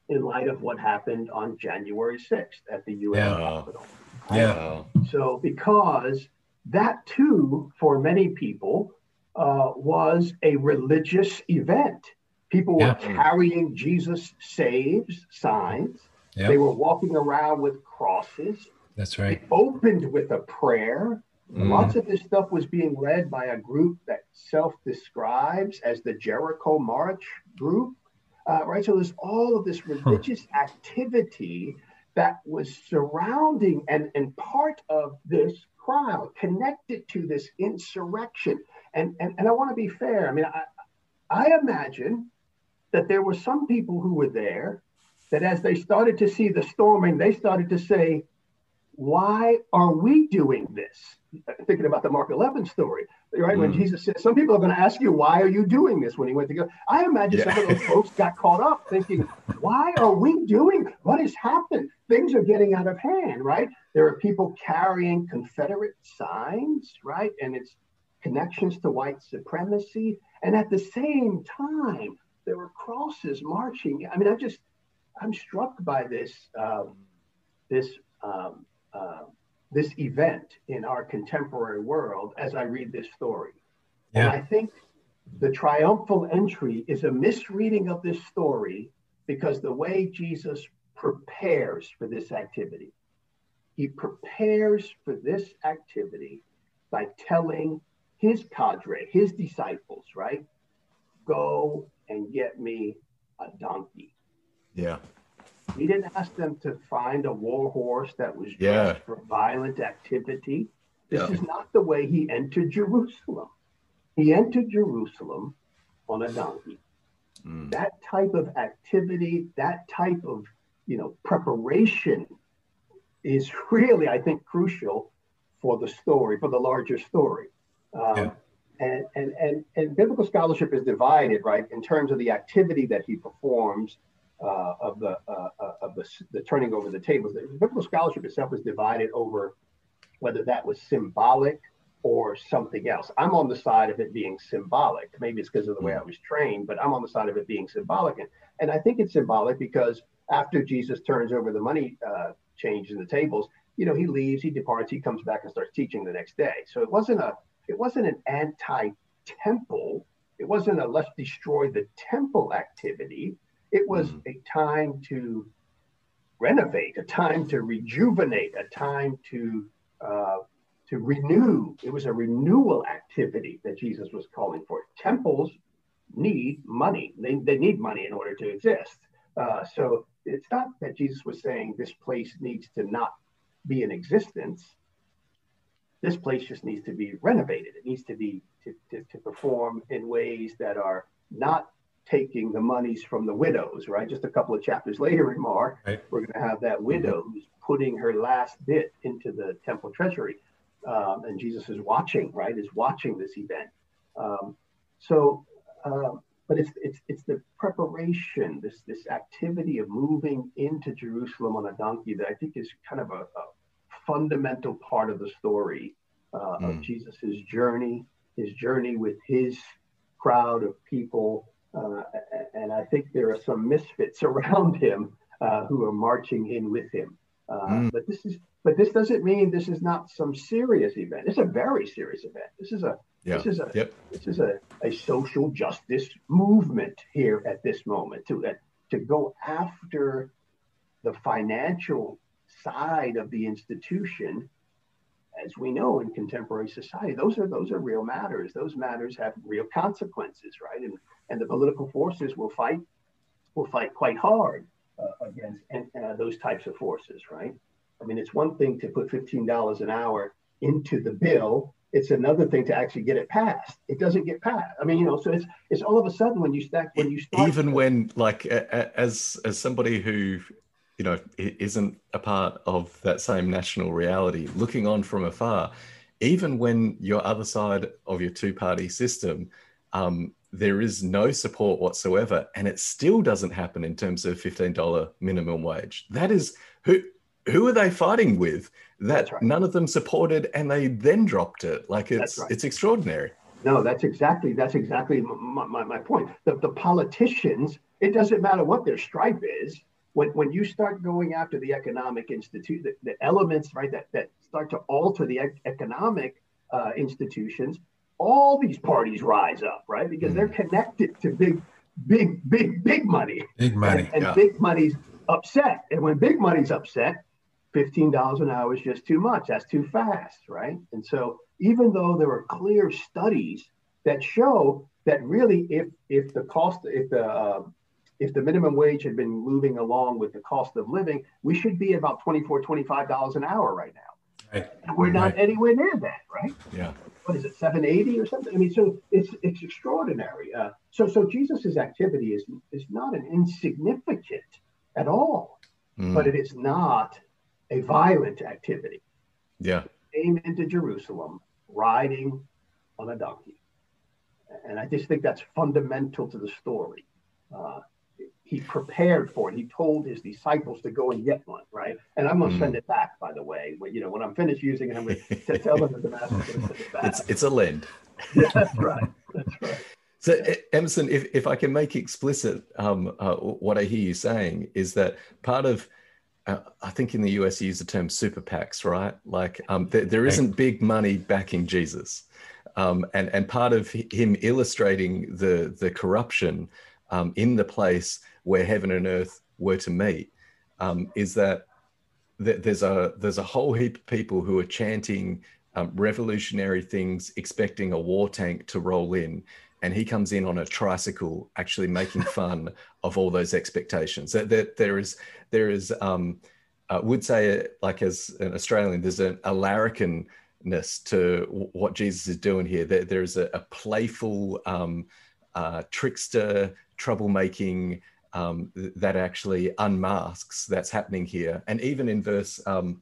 in light of what happened on January 6th at the UN yeah. Capitol. Yeah. So, because that too, for many people, uh, was a religious event. People were yeah. carrying Jesus saves signs. Yeah. They were walking around with crosses. That's right. It opened with a prayer. Mm. Lots of this stuff was being led by a group that self describes as the Jericho March group uh, right? So there's all of this religious activity that was surrounding and, and part of this crowd connected to this insurrection. And, and, and I want to be fair. I mean, I, I imagine that there were some people who were there that as they started to see the storming, they started to say, why are we doing this? Thinking about the Mark 11 story, right? Mm. When Jesus said, some people are going to ask you, why are you doing this when he went to go? I imagine yeah. some of those folks got caught up thinking, why are we doing what has happened? Things are getting out of hand, right? There are people carrying Confederate signs, right? And it's connections to white supremacy. And at the same time, there were crosses marching. I mean, I'm just, I'm struck by this, um, this um, uh, this event in our contemporary world as I read this story. Yeah. And I think the triumphal entry is a misreading of this story because the way Jesus prepares for this activity, he prepares for this activity by telling his cadre, his disciples, right? Go and get me a donkey. Yeah. He didn't ask them to find a war horse that was yeah. for violent activity. This yeah. is not the way he entered Jerusalem. He entered Jerusalem on a donkey. Mm. That type of activity, that type of you know preparation is really, I think, crucial for the story, for the larger story. Um, yeah. and, and, and, and biblical scholarship is divided, right, in terms of the activity that he performs uh, of the uh, uh, of the, the turning over the tables. The biblical scholarship itself is divided over whether that was symbolic or something else. I'm on the side of it being symbolic. Maybe it's because of the way I was trained, but I'm on the side of it being symbolic. And, and I think it's symbolic because after Jesus turns over the money uh, change in the tables, you know, he leaves, he departs, he comes back and starts teaching the next day. So it wasn't a it wasn't an anti-temple. It wasn't a let's destroy the temple activity. It was mm. a time to renovate, a time to rejuvenate, a time to uh, to renew. It was a renewal activity that Jesus was calling for. Temples need money. They, they need money in order to exist. Uh, so it's not that Jesus was saying this place needs to not be in existence. This place just needs to be renovated. It needs to be to, to, to perform in ways that are not taking the monies from the widows, right? Just a couple of chapters later in Mark, right. we're going to have that widow mm-hmm. who's putting her last bit into the temple treasury. Um, and Jesus is watching, right? Is watching this event. Um, so, uh, but it's it's it's the preparation, this this activity of moving into Jerusalem on a donkey that I think is kind of a, a fundamental part of the story uh, mm. of Jesus's journey, his journey with his crowd of people uh, and I think there are some misfits around him uh, who are marching in with him. Uh, mm. But this is, but this doesn't mean this is not some serious event. It's a very serious event. This is a, yeah. this is a, yep. this is a, a social justice movement here at this moment to to go after the financial side of the institution as we know in contemporary society, those are those are real matters. Those matters have real consequences, right? And and the political forces will fight will fight quite hard uh, against uh, those types of forces, right? I mean, it's one thing to put fifteen dollars an hour into the bill. It's another thing to actually get it passed. It doesn't get passed. I mean, you know, so it's it's all of a sudden when you stack when you start even when like as as somebody who you know isn't a part of that same national reality, looking on from afar, even when your other side of your two party system um, there is no support whatsoever and it still doesn't happen in terms of $15 minimum wage that is who who are they fighting with that right. none of them supported and they then dropped it like it's right. it's extraordinary no that's exactly that's exactly my, my, my point the, the politicians it doesn't matter what their stripe is when, when you start going after the economic institute the, the elements right that, that start to alter the ec- economic uh, institutions all these parties rise up, right? Because mm. they're connected to big, big, big, big money. Big money. And, and yeah. big money's upset. And when big money's upset, $15 an hour is just too much. That's too fast, right? And so even though there are clear studies that show that really if if the cost if the uh, if the minimum wage had been moving along with the cost of living, we should be about 24 $25 an hour right now. Right. And we're not right. anywhere near that, right? Yeah what is it, 780 or something? I mean, so it's it's extraordinary. Uh, so so Jesus's activity is is not an insignificant at all, mm. but it is not a violent activity. Yeah. He came into Jerusalem riding on a donkey, and I just think that's fundamental to the story. Uh, he prepared for it. He told his disciples to go and get one, right? And I'm going to mm. send it back, by the way. When, you know, when I'm finished using it, I'm going to tell them that the master's going to send it back. It's, it's a lend. yeah, that's right. That's right. So, Emerson, if, if I can make explicit um, uh, what I hear you saying is that part of, uh, I think in the US you use the term super PACs, right? Like um, th- there isn't big money backing Jesus. Um, and, and part of him illustrating the, the corruption um, in the place where heaven and earth were to meet um, is that th- there's a there's a whole heap of people who are chanting um, revolutionary things, expecting a war tank to roll in, and he comes in on a tricycle, actually making fun of all those expectations. That, that there is there is um, I would say like as an Australian, there's an, a larrikinness to what Jesus is doing here. There, there's a, a playful um, uh, trickster, troublemaking um, that actually unmasks that's happening here. And even in verse um,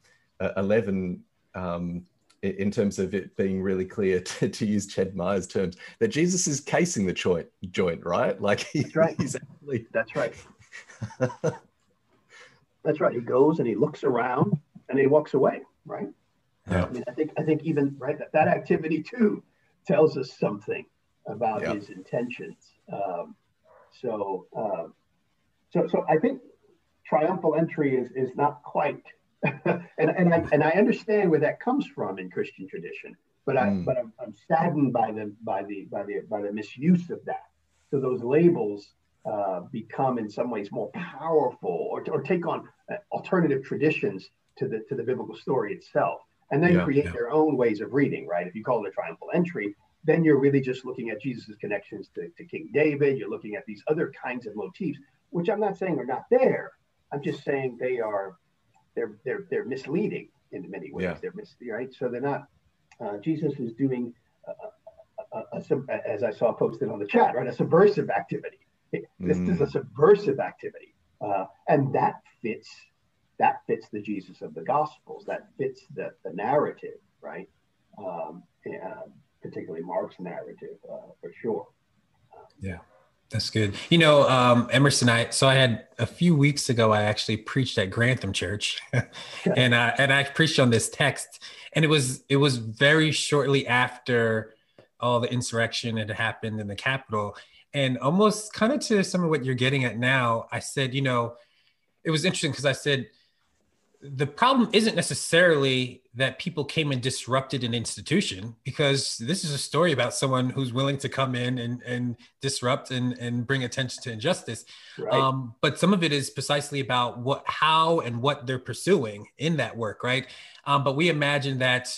11, um, in terms of it being really clear to, to, use Ched Myers' terms, that Jesus is casing the joint, joint right? Like he, that's right. he's actually... That's right. that's right. He goes and he looks around and he walks away, right? Yeah. I mean, I think I think even right that, that activity too tells us something about yeah. his intentions. Um, so um, so, so I think triumphal entry is is not quite, and and I and I understand where that comes from in Christian tradition, but I mm. but I'm, I'm, saddened by the by the by the by the misuse of that. So those labels uh, become in some ways more powerful, or or take on uh, alternative traditions to the to the biblical story itself, and then yeah, create yeah. their own ways of reading. Right? If you call it a triumphal entry, then you're really just looking at Jesus' connections to, to King David. You're looking at these other kinds of motifs, which I'm not saying are not there. I'm just saying they are they're they're they're misleading in many ways. Yeah. They're mis- right. So they're not. Uh, Jesus is doing a, a, a, as I saw posted on the chat, right? A subversive activity. This mm. is a subversive activity, uh, and that fits that fits the Jesus of the Gospels. That fits the the narrative, right? Um, and, particularly Mark's narrative uh, for sure. yeah. That's good. You know, um, Emerson, I so I had a few weeks ago. I actually preached at Grantham Church, and I and I preached on this text, and it was it was very shortly after all the insurrection had happened in the Capitol, and almost kind of to some of what you're getting at now. I said, you know, it was interesting because I said the problem isn't necessarily that people came and disrupted an institution because this is a story about someone who's willing to come in and, and disrupt and, and bring attention to injustice. Right. um, but some of it is precisely about what how and what they're pursuing in that work right? Um, but we imagine that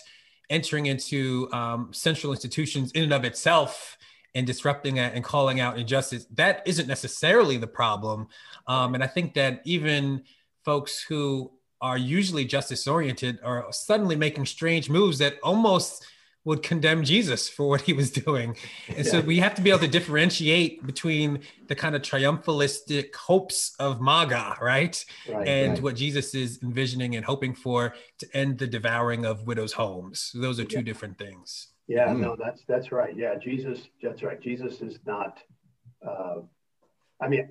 entering into um, central institutions in and of itself and disrupting that and calling out injustice that isn't necessarily the problem. Um, and i think that even folks who are usually justice oriented are suddenly making strange moves that almost would condemn Jesus for what he was doing. And yeah. so we have to be able to differentiate between the kind of triumphalistic hopes of MAGA, right? right and right. what Jesus is envisioning and hoping for to end the devouring of widows' homes. Those are two yeah. different things. Yeah, mm. no, that's that's right. Yeah, Jesus, that's right. Jesus is not uh, I mean,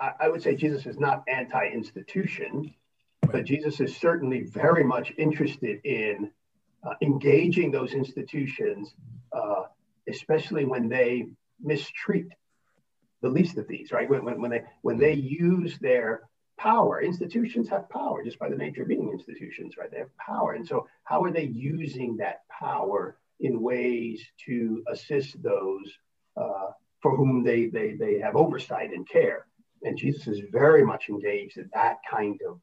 I, I would say Jesus is not anti-institution but Jesus is certainly very much interested in uh, engaging those institutions, uh, especially when they mistreat the least of these, right? When, when, when, they when they use their power, institutions have power just by the nature of being institutions, right? They have power, and so how are they using that power in ways to assist those uh, for whom they, they they have oversight and care? And Jesus is very much engaged in that kind of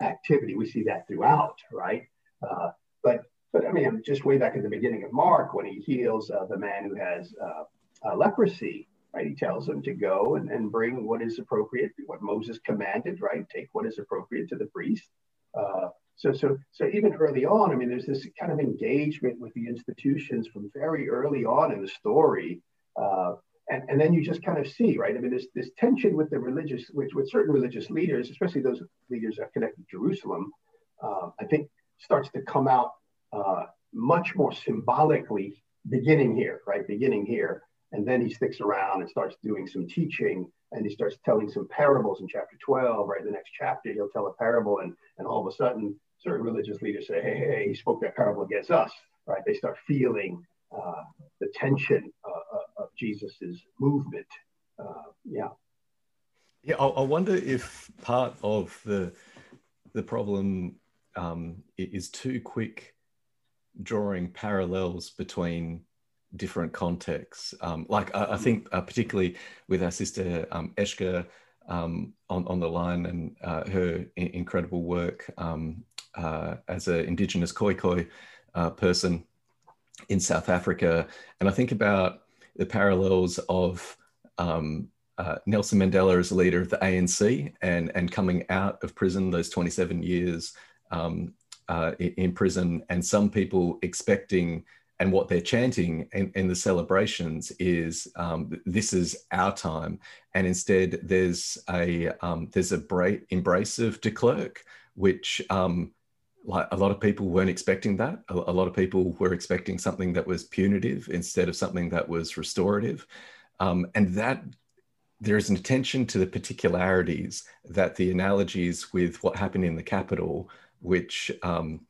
activity. We see that throughout, right? Uh, but but I mean, just way back at the beginning of Mark, when he heals uh, the man who has uh, leprosy, right? He tells him to go and, and bring what is appropriate, what Moses commanded, right? Take what is appropriate to the priest. Uh, so, so, so even early on, I mean, there's this kind of engagement with the institutions from very early on in the story. And, and then you just kind of see, right? I mean, there's this tension with the religious, with, with certain religious leaders, especially those leaders that connected to Jerusalem, uh, I think starts to come out uh, much more symbolically beginning here, right? Beginning here. And then he sticks around and starts doing some teaching and he starts telling some parables in chapter 12, right? The next chapter, he'll tell a parable and, and all of a sudden, certain religious leaders say, hey, hey, he spoke that parable against us, right? They start feeling uh, the tension uh, uh, Jesus's movement. yeah. Yeah, I, wonder if part of the the problem um, is too quick drawing parallels between different contexts. Um, like I, I think, uh, particularly with our sister um, Eshka um, on on the line and uh, her incredible work um, uh, as an Indigenous Khoikhoi person in South Africa. And I think about the parallels of um, uh, Nelson Mandela as a leader of the ANC and, and coming out of prison, those 27 years um, uh, in, prison, and some people expecting and what they're chanting in, in the celebrations is um, this is our time. And instead there's a um, there's a bra- embrace of de Klerk which um, like a lot of people weren't expecting that. A, a, lot of people were expecting something that was punitive instead of something that was restorative. Um, and that there is an attention to the particularities that the analogies with what happened in the Capitol, which um,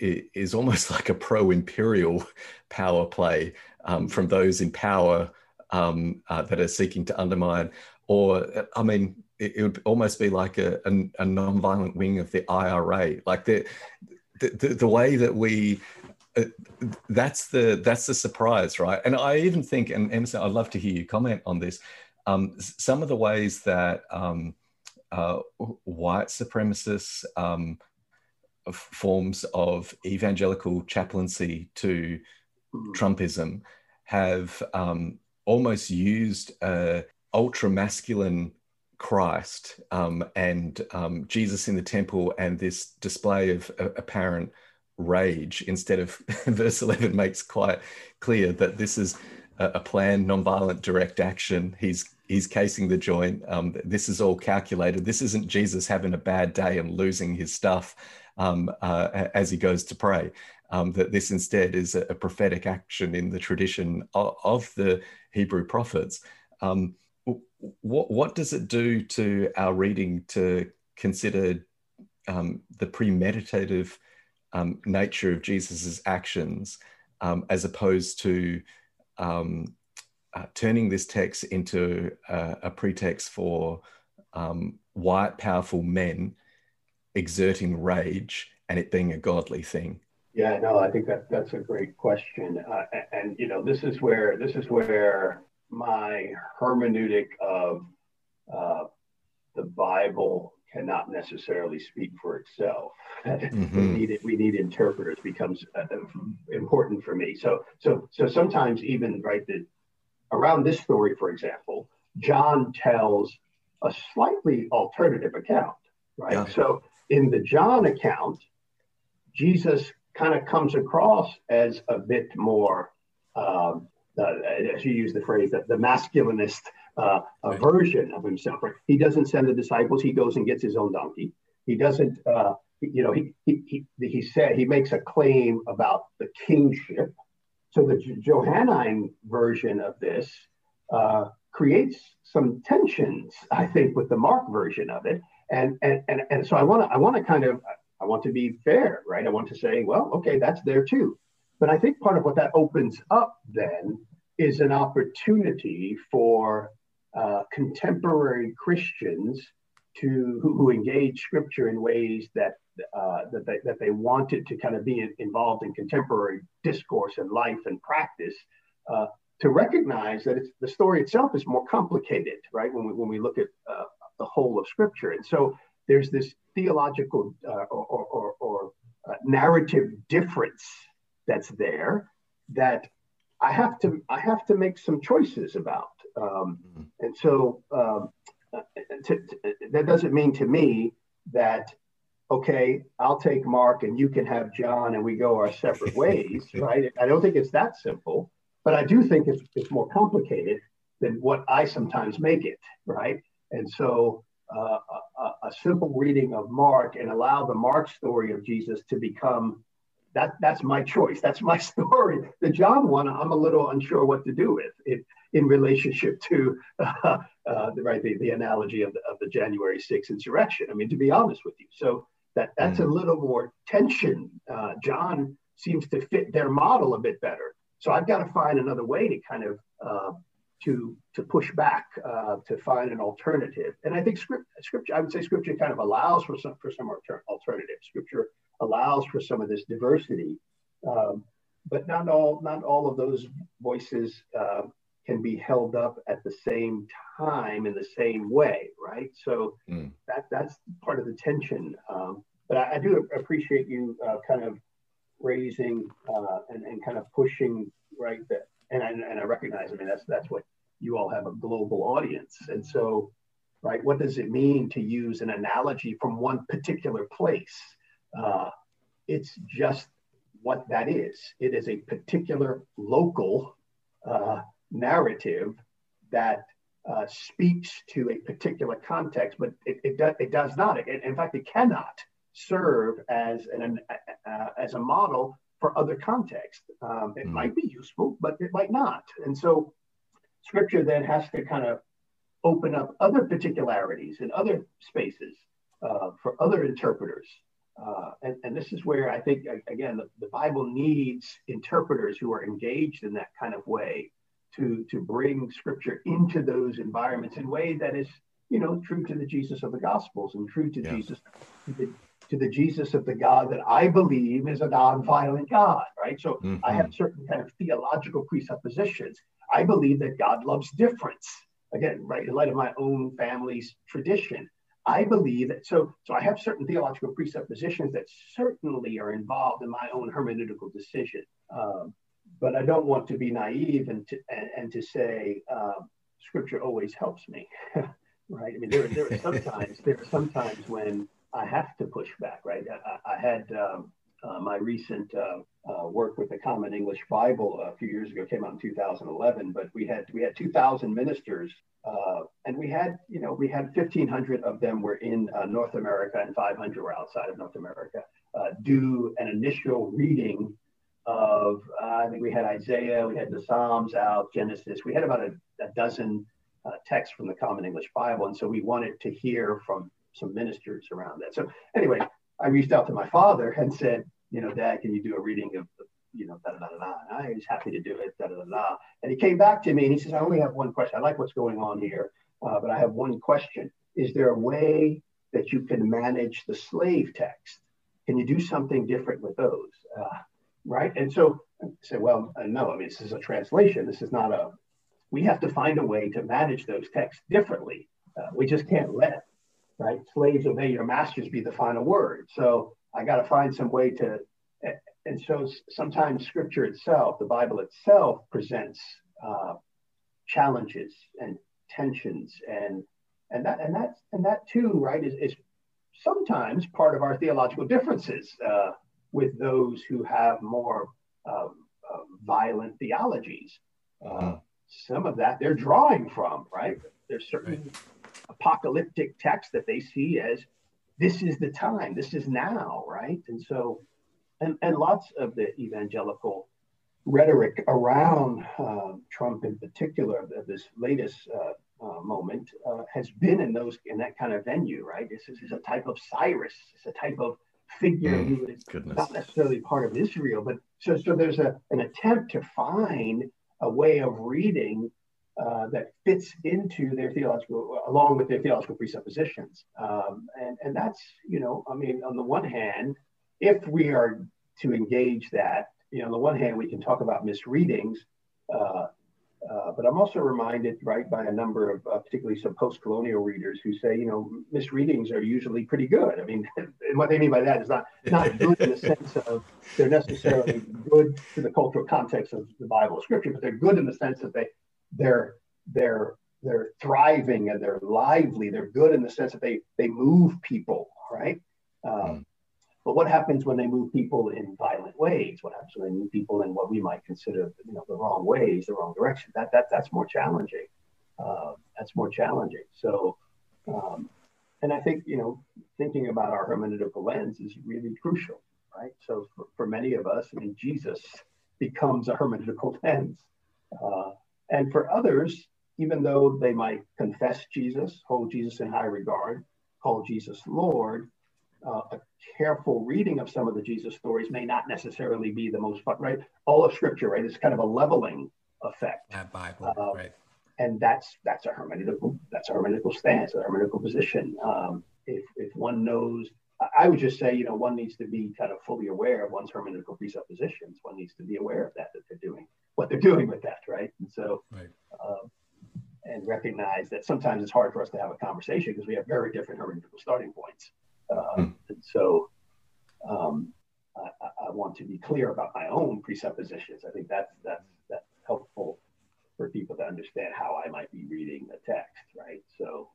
is almost like a pro imperial power play um, from those in power um, uh, that are seeking to undermine, or I mean, it, it would almost be like a, a, a non-violent wing of the IRA. Like the the, the, the way that we uh, that's the that's the surprise, right? And I even think, and Emerson, I'd love to hear you comment on this. Um, some of the ways that um, uh, white supremacists um, forms of evangelical chaplaincy to mm. Trumpism have um, almost used a ultra masculine Christ um, and um, Jesus in the temple and this display of uh, apparent rage instead of verse 11 makes quite clear that this is a, a planned nonviolent direct action. He's he's casing the joint. Um, this is all calculated. This isn't jesus having a bad day and losing his stuff um, uh, as he goes to pray. Um, that this instead is a, a, prophetic action in the tradition of, of the hebrew prophets. Um, what what does it do to our reading to consider um, the premeditative um, nature of Jesus's actions, um, as opposed to um, uh, turning this text into a, a pretext for um, white, powerful men exerting rage and it being a godly thing? Yeah, no, I think that that's a great question, uh, and, and you know, this is where this is where my hermeneutic of uh, the Bible cannot necessarily speak for itself. Mm-hmm. we need we need interpreters becomes uh, important for me. So so so sometimes even right that around this story, for example, John tells a slightly alternative account, right? Yeah. So in the John account, Jesus kind of comes across as a bit more um, uh, as you use the phrase, the, the masculinist uh, right. version of himself. Right? He doesn't send the disciples. He goes and gets his own donkey. He doesn't, uh, you know, he, he, he, he said, he makes a claim about the kingship. So the Johannine version of this uh, creates some tensions, I think, with the Mark version of it. And, and, and, and so I want to, I want to kind of, I want to be fair, right? I want to say, well, okay, that's there too. But I think part of what that opens up then is an opportunity for uh, contemporary Christians to who, who, engage Scripture in ways that uh, that they that they wanted to kind of be involved in contemporary discourse and life and practice. Uh, to recognize that the story itself is more complicated, right? When we, when we look at uh, the whole of Scripture, and so there's this theological uh, or, or, or uh, narrative difference that's there that I have to I have to make some choices about. Um, mm-hmm. And so um, to, to, that doesn't mean to me that okay, I'll take Mark and you can have John and we go our separate ways, right? I don't think it's that simple, but I do think it's, it's more complicated than what I sometimes make it, right? And so uh, a, a, simple reading of Mark and allow the Mark story of Jesus to become that that's my choice. That's my story. The John one, I'm a little unsure what to do with it in relationship to uh, uh, the right the, the analogy of the, of the January 6th insurrection. I mean, to be honest with you, so that that's mm. a little more tension. Uh, John seems to fit their model a bit better. So I've got to find another way to kind of uh, to to push back uh, to find an alternative. And I think script, scripture, I would say scripture kind of allows for some for some alternative. Scripture allows for some of this diversity. Um, but not all not all of those voices uh, can be held up at the same time in the same way, right? So mm. that that's part of the tension. Um, but I, I, do appreciate you uh, kind of raising uh, and, and kind of pushing right that, and I, and I recognize. I mean, that's that's what you all have a global audience, and so right, what does it mean to use an analogy from one particular place? Uh, it's just what that is. It is a particular local uh, narrative that uh, speaks to a particular context, but it, it, do, it does not. It, in fact, it cannot serve as an uh, as a model for other contexts. Um, it mm. might be useful, but it might not. And so, Scripture then has to kind of open up other particularities in other spaces uh, for other interpreters uh, and, and, this is where I think, again, the, the, Bible needs interpreters who are engaged in that kind of way to, to bring scripture into those environments in a way that is, you know, true to the Jesus of the Gospels and true to yeah. Jesus, to the, to the, Jesus of the God that I believe is a non-violent God, right? So mm-hmm. I have certain kind of theological presuppositions. I believe that God loves difference. Again, right, in light of my own family's tradition. I believe that so so I have certain theological presuppositions that certainly are involved in my own hermeneutical decision. Um, but I don't want to be naive and to and, and to say um, scripture always helps me, right? I mean, there there are sometimes there are sometimes when I have to push back, right? I, I had um, uh, my recent uh, uh, work with the Common English Bible a few years ago came out in 2011, but we had we had 2,000 ministers, uh, and we had you know we had 1,500 of them were in uh, North America and 500 were outside of North America. Uh, do an initial reading of I think we had Isaiah, we had the Psalms out, Genesis. We had about a, a dozen texts from the Common English Bible, and so we wanted to hear from some ministers around that. So anyway, I reached out to my father and said, you know, Dad, can you do a reading of, you know, da da da da? And I was happy to do it, da da da da. And he came back to me and he says, I only have one question. I like what's going on here, uh, but I have one question. Is there a way that you can manage the slave text? Can you do something different with those? Uh, right? And so I said, well, uh, no, I mean, this is a translation. This is not a, we have to find a way to manage those texts differently. Uh, we just can't let right? Slaves obey your masters be the final word. So I got to find some way to, and so sometimes scripture itself, the Bible itself presents uh, challenges and tensions and, and that, and that, and that too, right, is, is sometimes part of our theological differences uh, with those who have more um, uh, violent theologies. Uh, some of that they're drawing from, right? There's certain right apocalyptic text that they see as this is the time, this is now, right? And so, and, and lots of the evangelical rhetoric around uh, Trump in particular, this latest uh, uh, moment, uh, has been in those in that kind of venue, right? This is, is a type of Cyrus, it's a type of figure mm, who is goodness. not necessarily part of Israel, but so so there's a an attempt to find a way of reading uh, that fits into their theological, along with their theological presuppositions. Um, and, and that's, you know, I mean, on the one hand, if we are to engage that, you know, on the one hand, we can talk about misreadings, uh, uh, but I'm also reminded, right, by a number of, uh, particularly some post-colonial readers who say, you know, misreadings are usually pretty good. I mean, what they mean by that is not not good in the sense of they're necessarily good to the cultural context of the Bible Scripture, but they're good in the sense that they they're they're they're thriving and they're lively. They're good in the sense that they they move people, right? Um, mm. But what happens when they move people in violent ways? What happens when they move people in what we might consider, you know, the wrong ways, the wrong direction? That that that's more challenging. Uh, that's more challenging. So, um, and I think you know, thinking about our hermeneutical lens is really crucial, right? So for, for many of us, I mean, Jesus becomes a hermeneutical lens. Uh, and for others, even though they might confess Jesus, hold Jesus in high regard, call Jesus Lord, uh, a careful reading of some of the Jesus stories may not necessarily be the most fun, right? All of Scripture, right, is kind of a leveling effect. That Bible, uh, right? And that's that's a hermeneutical that's a hermeneutical stance, a hermeneutical position. Um, if if one knows, I would just say, you know, one needs to be kind of fully aware of one's hermeneutical presuppositions. One needs to be aware of that that they're doing what they're doing with that, right? And so, right. Um, and recognize that sometimes it's hard for us to have a conversation because we have very different hermeneutical starting points. Uh, mm. And so, um, I, I, want to be clear about my own presuppositions. I think that's that's that's helpful for people to understand how I might be reading the text, right? So.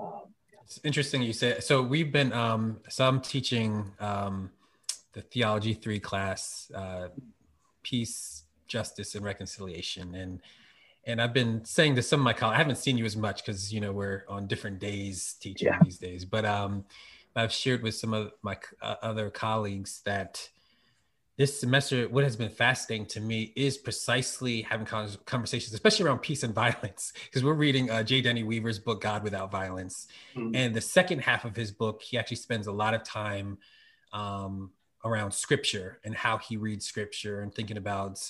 Um, It's interesting you say. So we've been. Um, so I'm teaching um, the theology three class, uh, peace, justice and reconciliation and and I've been saying to some of my colleagues, I haven't seen you as much because you know we're on different days teaching yeah. these days. But um, I've shared with some of my uh, other colleagues that this semester, what has been fascinating to me is precisely having conversations, especially around peace and violence, because we're reading uh, J. Denny Weaver's book God Without Violence, mm-hmm. and the second half of his book, he actually spends a lot of time um, around scripture and how he reads scripture and thinking about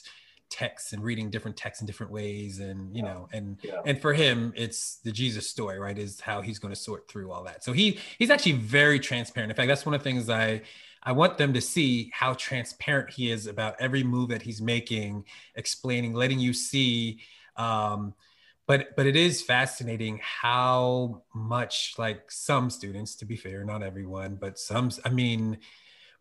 texts and reading different texts in different ways and you know and yeah. and for him it's the jesus story right is how he's going to sort through all that. So he he's actually very transparent. In fact that's one of the things i i want them to see how transparent he is about every move that he's making explaining letting you see um but but it is fascinating how much like some students to be fair not everyone but some i mean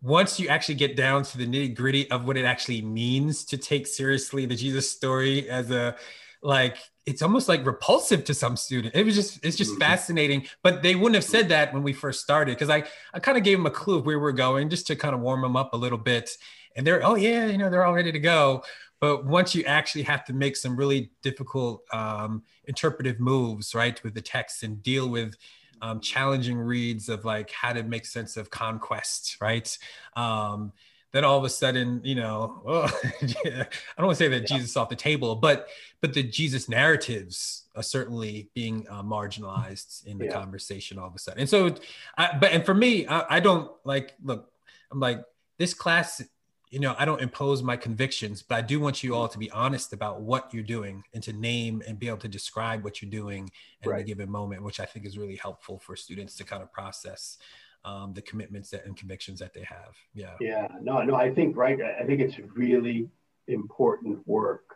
once you actually get down to the nitty gritty of what it actually means to take seriously the Jesus story as a like it's almost like repulsive to some students. It was just it's just mm-hmm. fascinating. But they wouldn't have said that when we first started because I I kind of gave them a clue of where we're going just to kind of warm them up a little bit. And they're oh yeah, you know they're all ready to go. But once you actually have to make some really difficult um, interpretive moves, right, with the text and deal with um, challenging reads of like how to make sense of conquest, right? Um, then all of a sudden, you know, oh, I don't want to say that yeah. Jesus off the table, but but the Jesus narratives are certainly being uh, marginalized in the yeah. conversation all of a sudden. And so, I, but and for me, I, I don't like look. I'm like this class you know, I don't impose my convictions, but I do want you all to be honest about what you're doing and to name and be able to describe what you're doing at right. a given moment, which I think is really helpful for students to kind of process um, the commitments that, and convictions that they have. Yeah. Yeah. No, no, I think, right. I think it's really important work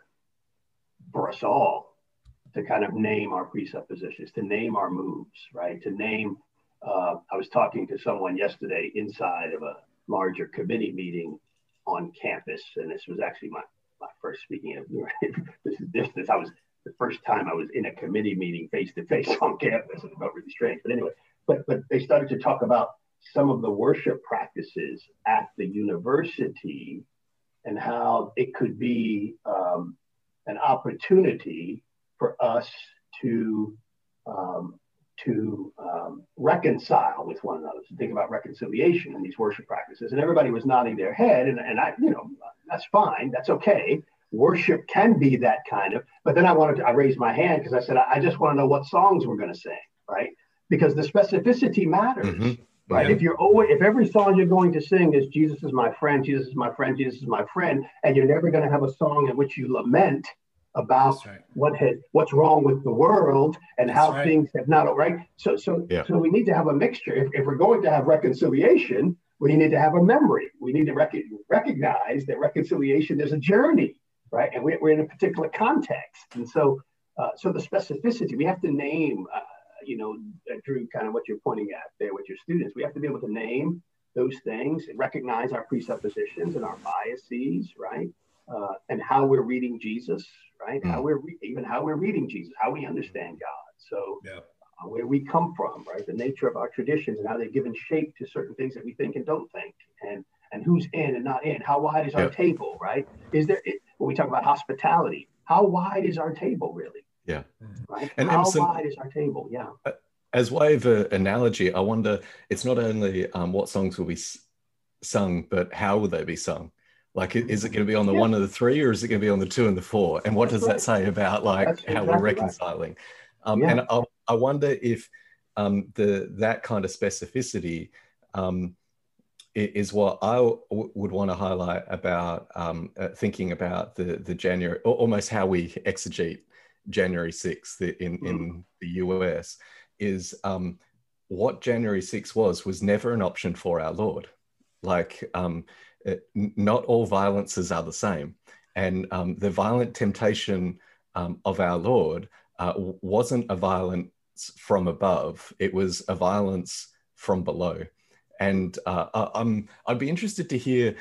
for us all to kind of name our presuppositions, to name our moves, right? To name, uh, I was talking to someone yesterday inside of a larger committee meeting on campus, and this was actually my, my first speaking of this is this, this I was the first time I was in a committee meeting face to face on campus. It felt really strange, but anyway, but but they started to talk about some of the worship practices at the university and how it could be um, an opportunity for us to um, to um, reconcile with one another, to think about reconciliation in these worship practices. And everybody was nodding their head, and, and I, you know, that's fine, that's okay. Worship can be that kind of, but then I wanted to, I raised my hand because I said, I, I just want to know what songs we're going to sing, right? Because the specificity matters. Mm-hmm. Right. Yeah. If you're always, if every song you're going to sing is Jesus is my friend, Jesus is my friend, Jesus is my friend, and you're never going to have a song in which you lament about right. what had what's wrong with the world and That's how right. things have not right. So so yeah. so we need to have a mixture. If, if we're going to have reconciliation, we need to have a memory. We need to rec- recognize that reconciliation is a journey, right? And we, are in a particular context, and so uh, so the specificity we have to name. Uh, you know, uh, Drew, kind of what you're pointing at there with your students. We have to be able to name those things and recognize our presuppositions and our biases, right? Uh, and how we're reading Jesus, right? Mm. How we're re- even how we're reading Jesus, how we understand God. So yeah. uh, where we come from, right? The nature of our traditions and how they've given shape to certain things that we think and don't think, and and who's in and not in. How wide is yeah. our table, right? Is there it, when we talk about hospitality? How wide is our table really? Yeah. Right. And how Emerson, wide is our table? Yeah. Uh, as way of an analogy, I wonder. It's not only um, what songs will be sung, but how will they be sung? Like, is it going to be on the yeah. one and the three, or is it going to be on the two and the four? And what does that say about like That's how exactly we're reconciling? Right. Um, yeah. And I, I, wonder if um, the that kind of specificity um, is what I would want to highlight about um, uh, thinking about the the January, almost how we exegete January sixth in mm. in the US, is um, what January 6th was was never an option for our Lord. Like um, it, not all violences are the same. And um, the violent temptation um, of our Lord uh, wasn't a violence from above, it was a violence from below. And uh, I'm, I'd be interested to hear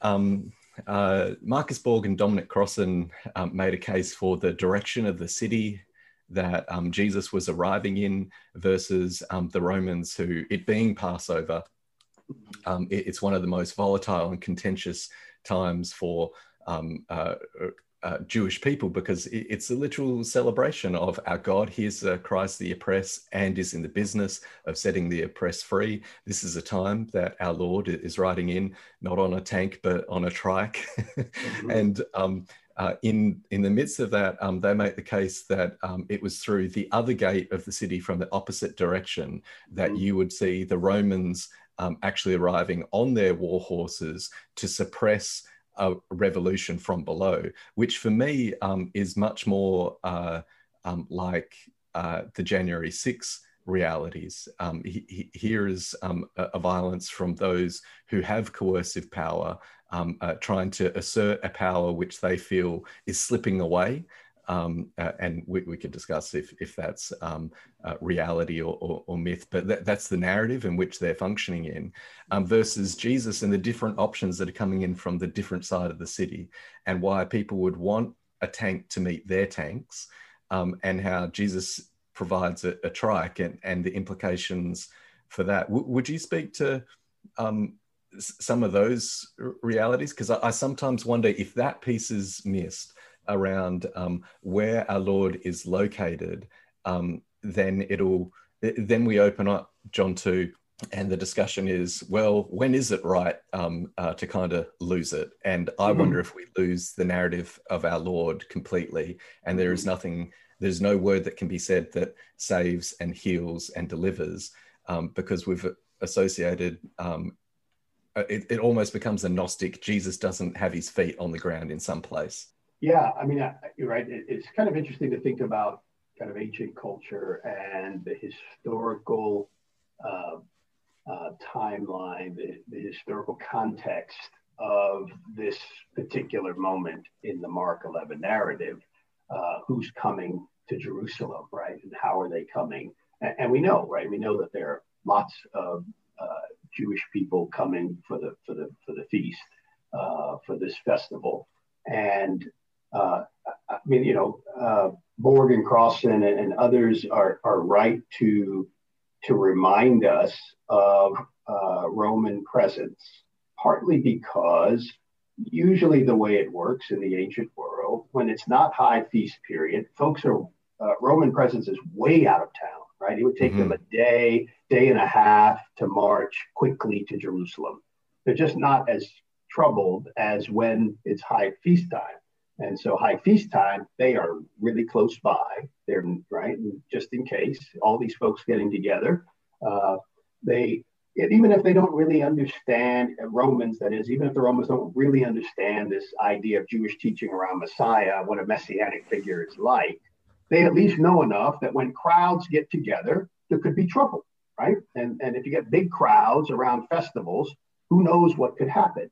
um, uh, Marcus Borg and Dominic Crossan um, made a case for the direction of the city that um, Jesus was arriving in versus um, the Romans, who, it being Passover, um, it, it's one of the most volatile and contentious times for um, uh, uh, Jewish people because it, it's a literal celebration of our God. Here's uh, Christ the oppressed and is in the business of setting the oppressed free. This is a time that our Lord is riding in, not on a tank, but on a trike. mm-hmm. And um, uh, in in the midst of that, um, they make the case that um, it was through the other gate of the city from the opposite direction that mm-hmm. you would see the Romans um, actually arriving on their war horses to suppress a revolution from below, which for me um, is much more uh, um, like uh, the January 6 realities. Um, he, he, here is um, a, a, violence from those who have coercive power, um, uh, trying to assert a power which they feel is slipping away. Um, uh, and we, we, could discuss if, if that's um, uh, reality or, or, or, myth, but that, that's the narrative in which they're functioning in, um, versus Jesus and the different options that are coming in from the different side of the city, and why people would want a tank to meet their tanks, um, and how Jesus provides a, a trike and, and the implications for that. W- would you speak to um, some of those realities? Because I, I sometimes wonder if that piece is missed around um, where our Lord is located, um, then it'll then we open up John two, and the discussion is, well, when is it right um, uh, to kind of lose it? And I mm-hmm. wonder if we lose the narrative of our Lord completely, and there is mm-hmm. nothing, there's no word that can be said that saves and heals and delivers, um, because we've associated um, uh, it, it, almost becomes a gnostic jesus doesn't have his feet on the ground in some place yeah, I mean, you're right. it's kind of interesting to think about kind of ancient culture and the historical uh, uh, timeline, the, the, historical context of this particular moment in the Mark 11 narrative. Uh, who's coming to Jerusalem, right? And how are they coming? And, and we know, right? We know that there are lots of uh, Jewish people coming for the for the for the feast, uh, for this festival, and I mean, you know, uh, Borg and Crossan and, and, others are, are right to, to remind us of uh, Roman presence, partly because usually the way it works in the ancient world, when it's not high feast period, folks are, uh, Roman presence is way out of town, right? It would take mm-hmm. them a day, day and a half to march quickly to Jerusalem. They're just not as troubled as when it's high feast time. And so high feast time, they are really close by. They're right, just in case all these folks getting together. Uh, they even if they don't really understand Romans, that is, even if the Romans don't really understand this idea of Jewish teaching around Messiah, what a messianic figure is like, they at least know enough that when crowds get together, there could be trouble, right? And and if you get big crowds around festivals, who knows what could happen?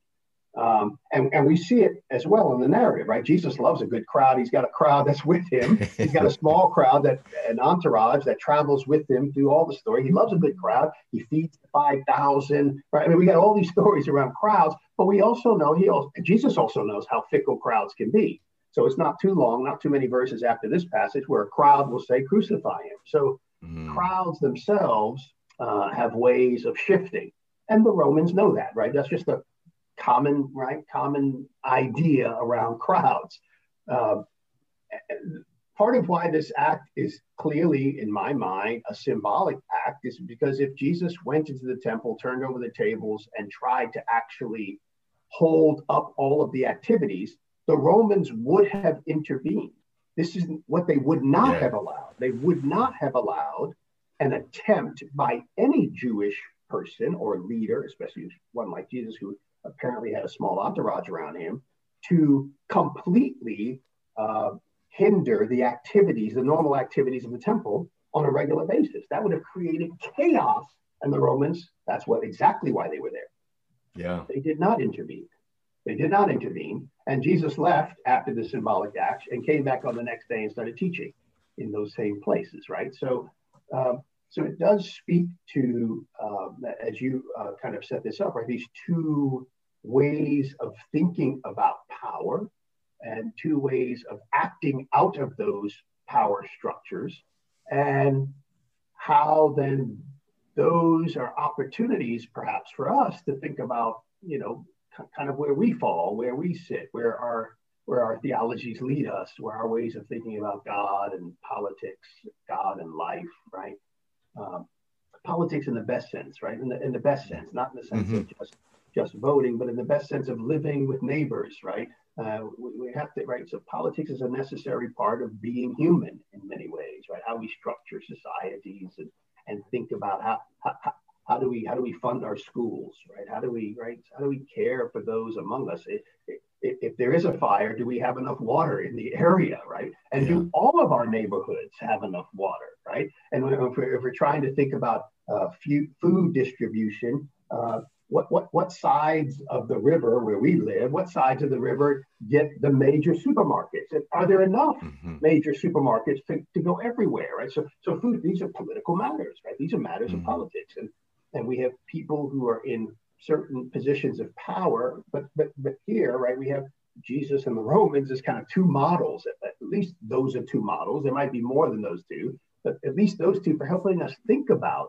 Um, and, and we see it as well in the narrative, right? Jesus loves a good crowd. He's got a crowd that's with him. He's got a small crowd that an entourage that travels with him through all the story. He loves a good crowd. He feeds five thousand. Right? I mean, we got all these stories around crowds, but we also know he also Jesus also knows how fickle crowds can be. So it's not too long, not too many verses after this passage where a crowd will say, "Crucify him." So mm. crowds themselves uh, have ways of shifting, and the Romans know that, right? That's just a common right common idea around crowds. Uh, part of why this act is clearly in my mind a symbolic act is because if jesus went into the temple turned over the tables and tried to actually hold up all of the activities the romans would have intervened. This is what they would not yeah. have allowed. They would not have allowed an attempt by any jewish person or leader especially one like jesus who apparently had a small entourage around him, to completely uh, hinder the activities, the normal activities of the temple on a regular basis. That would have created chaos. And the Romans, that's what exactly why they were there. Yeah. They did not intervene. They did not intervene. And Jesus left after the symbolic act and came back on the next day and started teaching in those same places, right? So, uh, so it does speak to, um, as you uh, kind of set this up, right? These two ways of thinking about power and two ways of acting out of those power structures, and how then those are opportunities perhaps for us to think about, you know, kind of where we fall, where we sit, where our where our theologies lead us, where our ways of thinking about God and politics, God and life, right? Um, politics in the best sense, right? In the, in the best sense, not in the sense mm-hmm. of just just voting, but in the best sense of living with neighbors, right? Uh, we, we, have to, right? So politics is a necessary part of being human in many ways, right? How we structure societies and, and think about how, how, how do we how do we fund our schools, right? How do we right? How do we care for those among us? It, it, if there is a fire, do we have enough water in the area, right? And yeah. do all of our neighborhoods have enough water, right? And if we're, if we're trying to think about uh, food distribution, uh, what, what, what sides of the river where we live, what sides of the river get the major supermarkets? And are there enough mm-hmm. major supermarkets to, to go everywhere, right? So, so food, these are political matters, right? These are matters mm-hmm. of politics. And, and we have people who are in certain positions of power, but, but, but here, right, we have Jesus and the Romans as kind of two models. At, least those are two models. There might be more than those two, but at least those two for helping us think about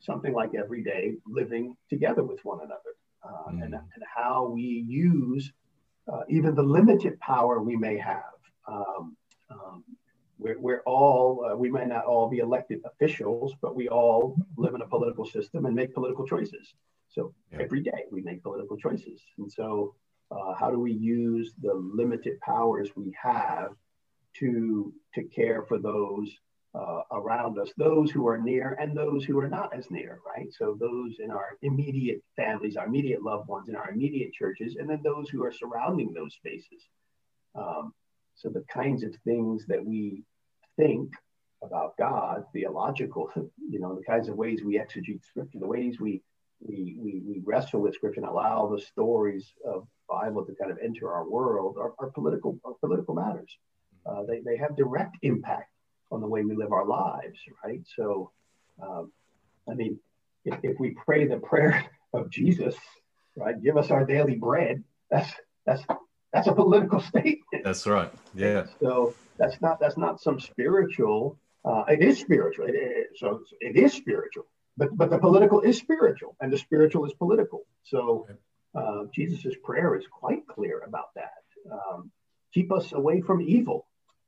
something like every day living together with one another uh, mm. and, and how we use uh, even the limited power we may have. Um, um, we're, we're, all, uh, we might not all be elected officials, but we all live in a political system and make political choices. So yeah. every day we make political choices. And so, uh, how do we use the limited powers we have to, to care for those uh, around us, those who are near and those who are not as near, right? So those in our immediate families, our immediate loved ones, in our immediate churches, and then those who are surrounding those spaces. Um, so the kinds of things that we think about God, theological, you know, the kinds of ways we exegete Scripture, the ways we we we, we wrestle with Scripture and allow the stories of Bible to kind of enter our world are, are political are political matters. Uh, they, they have direct impact on the way we live our lives, right? So, um, I mean, if, if we pray the prayer of Jesus, right, give us our daily bread, that's that's that's a political statement. That's right. Yeah. So that's not that's not some spiritual. Uh, it is spiritual. It is, so it is spiritual, but but the political is spiritual, and the spiritual is political. So uh, Jesus' prayer is quite clear about that. Um, keep us away from evil.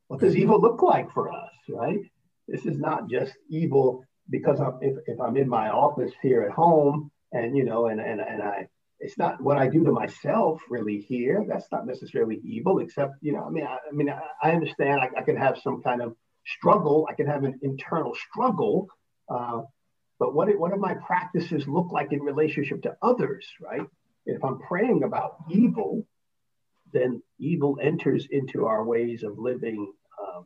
What does evil look like for us, right? This is not just evil because I'm, if, if I'm in my office here at home and, you know, and, and, and I, it's not what I do to myself really here. That's not necessarily evil, except, you know, I mean, I, I mean, I, I understand I, I, can have some kind of struggle. I can have an internal struggle. Uh, but what, what do my practices look like in relationship to others, right? If I'm praying about evil, then evil enters into our ways of living uh,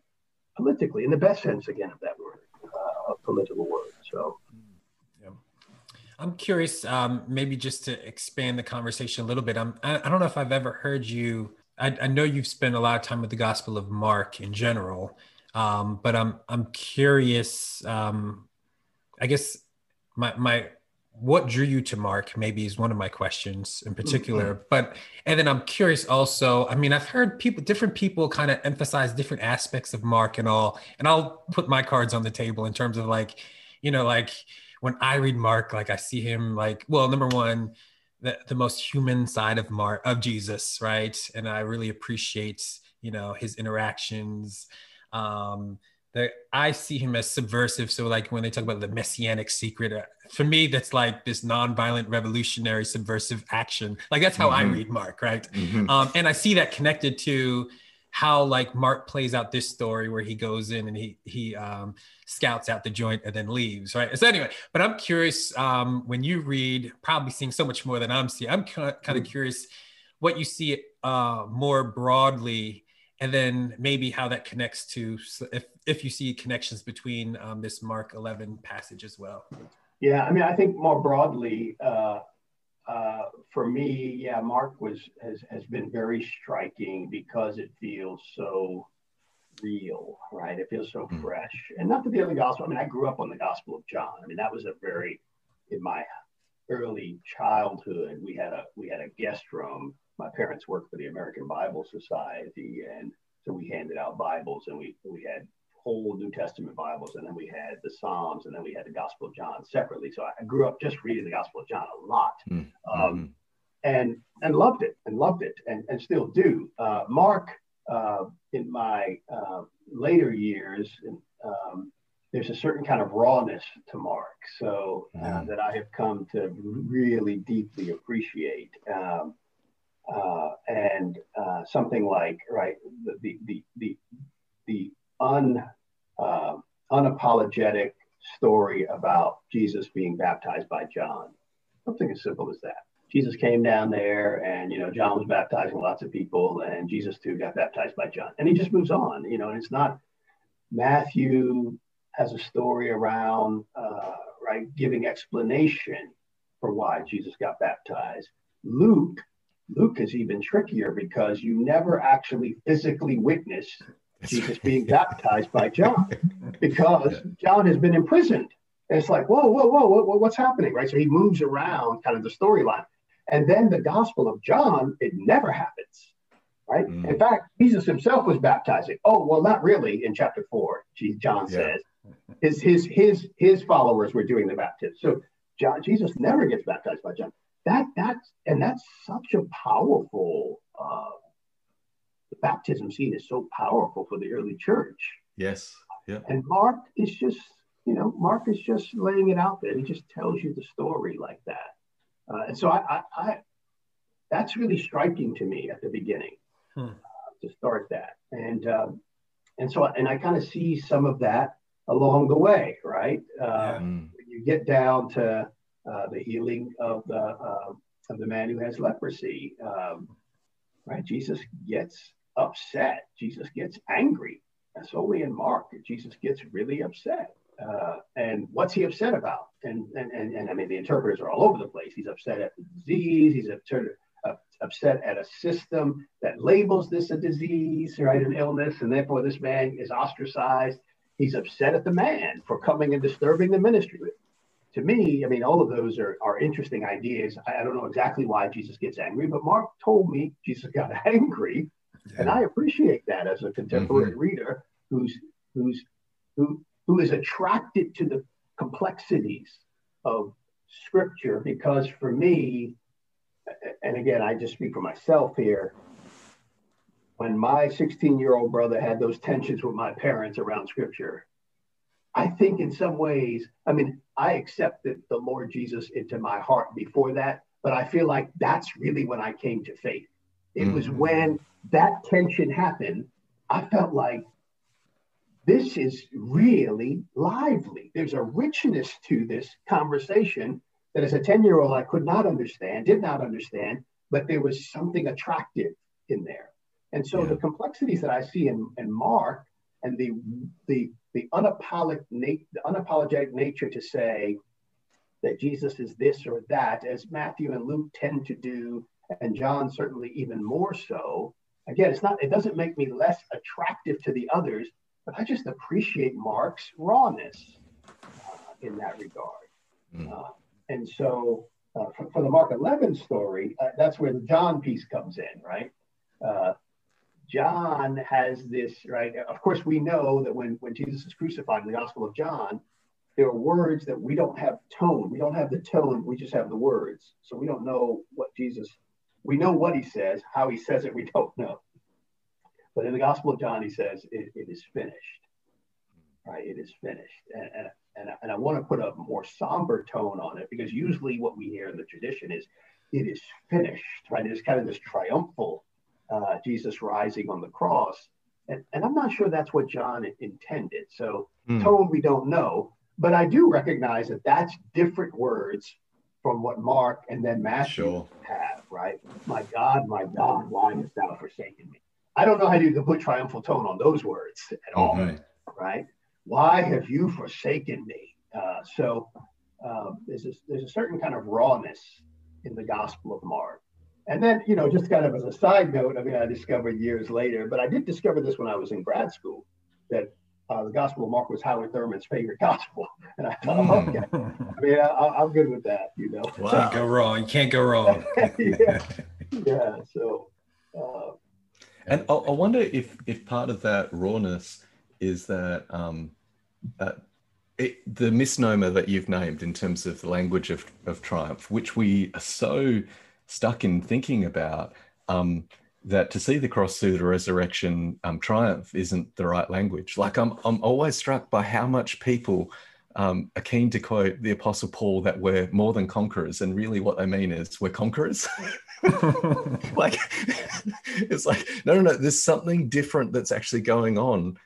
politically, in the best sense, again, of that word, uh, a political word. So. Yeah. I'm curious, um, maybe just to expand the conversation a little bit. I'm, I, I don't know if I've ever heard you. I, I, know you've spent a lot of time with the Gospel of Mark in general, um, but I'm I'm curious. Um, I guess my my what drew you to Mark maybe is one of my questions in particular. Mm-hmm. But and then I'm curious also, I mean, I've heard people different people kind of emphasize different aspects of Mark and all, and I'll put my cards on the table in terms of like, you know, like when I read Mark, like I see him like, well, number one, the, the most human side of Mark of Jesus, right? And I really appreciate, you know, his interactions. Um, that I see him as subversive. So like when they talk about the messianic secret, uh, for me, that's like this nonviolent, revolutionary, subversive action. Like that's how mm-hmm. I read Mark, right? Mm-hmm. Um, and I see that connected to how like Mark plays out this story where he goes in and he he um, scouts out the joint and then leaves, right? So anyway, but I'm curious um, when you read, probably seeing so much more than I'm seeing. I'm kind of, kind of mm. curious what you see uh, more broadly and then maybe how that connects to if if you see connections between um, this Mark 11 passage as well. Yeah, I mean, I think more broadly, uh, uh, for me, yeah, Mark was has has been very striking because it feels so real, right? It feels so mm. fresh, and not to the other gospel. I mean, I grew up on the Gospel of John. I mean, that was a very in my early childhood. We had a we had a guest room my parents worked for the American Bible Society, and so we handed out Bibles, and we we had whole New Testament Bibles, and then we had the Psalms, and then we had the Gospel of John separately. So I grew up just reading the Gospel of John a lot, mm-hmm. um, and and loved it, and loved it, and and still do. Uh, Mark, uh, in my uh, later years, um, there's a certain kind of rawness to Mark, so mm-hmm. that I have come to really deeply appreciate. Um, uh, and uh, something like right the the the the, un uh, unapologetic story about Jesus being baptized by John. Something as simple as that. Jesus came down there, and you know John was baptizing lots of people, and Jesus too got baptized by John, and he just moves on. You know, and it's not Matthew has a story around uh, right giving explanation for why Jesus got baptized. Luke, Luke is even trickier because you never actually physically witnessed Jesus being baptized by John because. John has been imprisoned. And it's like, whoa, whoa, whoa, whoa, what's happening? Right. So he moves around kind of the storyline. And then the Gospel of John, it never happens. Right. Mm. In fact, Jesus himself was baptizing. Oh, well, not really in chapter four, John yeah. says. His his his his followers were doing the baptism. So John, Jesus never gets baptized by John. That that's and that's such a powerful uh, the baptism scene is so powerful for the early church. Yes. Yeah. And Mark is just, you know, Mark is just laying it out there. He just tells you the story like that. Uh, and so I, I, I, that's really striking to me at the beginning hmm. uh, to start that. And, um, and so, and I kind of see some of that along the way, right? Uh, yeah. You get down to uh, the healing of the, uh, of the man who has leprosy. Um, right? Jesus gets upset. Jesus gets angry. That's only in Mark Jesus gets really upset. Uh, and what's he upset about? And, and, and, and I mean, the interpreters are all over the place. He's upset at the disease. He's upset, upset at a system that labels this a disease, right? An illness. And therefore, this man is ostracized. He's upset at the man for coming and disturbing the ministry. To me, I mean, all of those are, are interesting ideas. I, I don't know exactly why Jesus gets angry, but Mark told me Jesus got angry and I appreciate that as a contemporary mm-hmm. reader who's who's who who is attracted to the complexities of scripture because for me and again I just speak for myself here when my 16 year old brother had those tensions with my parents around scripture I think in some ways I mean I accepted the Lord Jesus into my heart before that but I feel like that's really when I came to faith it mm-hmm. was when that tension happened, I felt like this is really lively. There's a richness to this conversation that as a 10 year old I could not understand, did not understand, but there was something attractive in there. And so yeah. the complexities that I see in, in Mark and the, the, the, unapologetic, the unapologetic nature to say that Jesus is this or that, as Matthew and Luke tend to do, and John certainly even more so, again, it's not, it doesn't make me less attractive to the others, but I just appreciate Mark's rawness uh, in that regard. Mm. Uh, and so uh, for, for, the Mark 11 story, uh, that's where the John piece comes in, right? John has this, right? Of course, we know that when, when Jesus is crucified in the Gospel of John, there are words that we don't have tone. We don't have the tone. We just have the words. So we don't know what Jesus we know what he says, how he says it, we don't know. But in the Gospel of John, he says, it, it is finished. Right? It is finished. And, and, and, and I want to put a more somber tone on it because usually what we hear in the tradition is, it is finished, right? It's kind of this triumphal uh, Jesus rising on the cross. And, and I'm not sure that's what John intended. So, mm. tone we don't know. But I do recognize that that's different words from what Mark and then Matthew sure. have, right? My God, my God, why hast thou forsaken me? I don't know how you can put triumphal tone on those words at all, mm-hmm. right? Why have you forsaken me? Uh, so um, there's, a, there's a certain kind of rawness in the Gospel of Mark. And then, you know, just kind of as a side note, I mean, I discovered years later, but I did discover this when I was in grad school that uh, the Gospel of Mark was Howard Thurman's favorite gospel, and I thought, oh, okay, I mean, I, am good with that, you know. Wow. Can't go wrong. You can't go wrong. yeah, yeah. So, uh, and I, I, wonder if if part of that rawness is that um, uh, it, the misnomer that you've named in terms of the language of, of triumph, which we are so stuck in thinking about. Um, that to see the cross through the resurrection um, triumph isn't the right language. Like I'm, I'm always struck by how much people um, are keen to quote the Apostle Paul that we're more than conquerors, and really what they mean is we're conquerors. like it's like no, no, no. There's something different that's actually going on.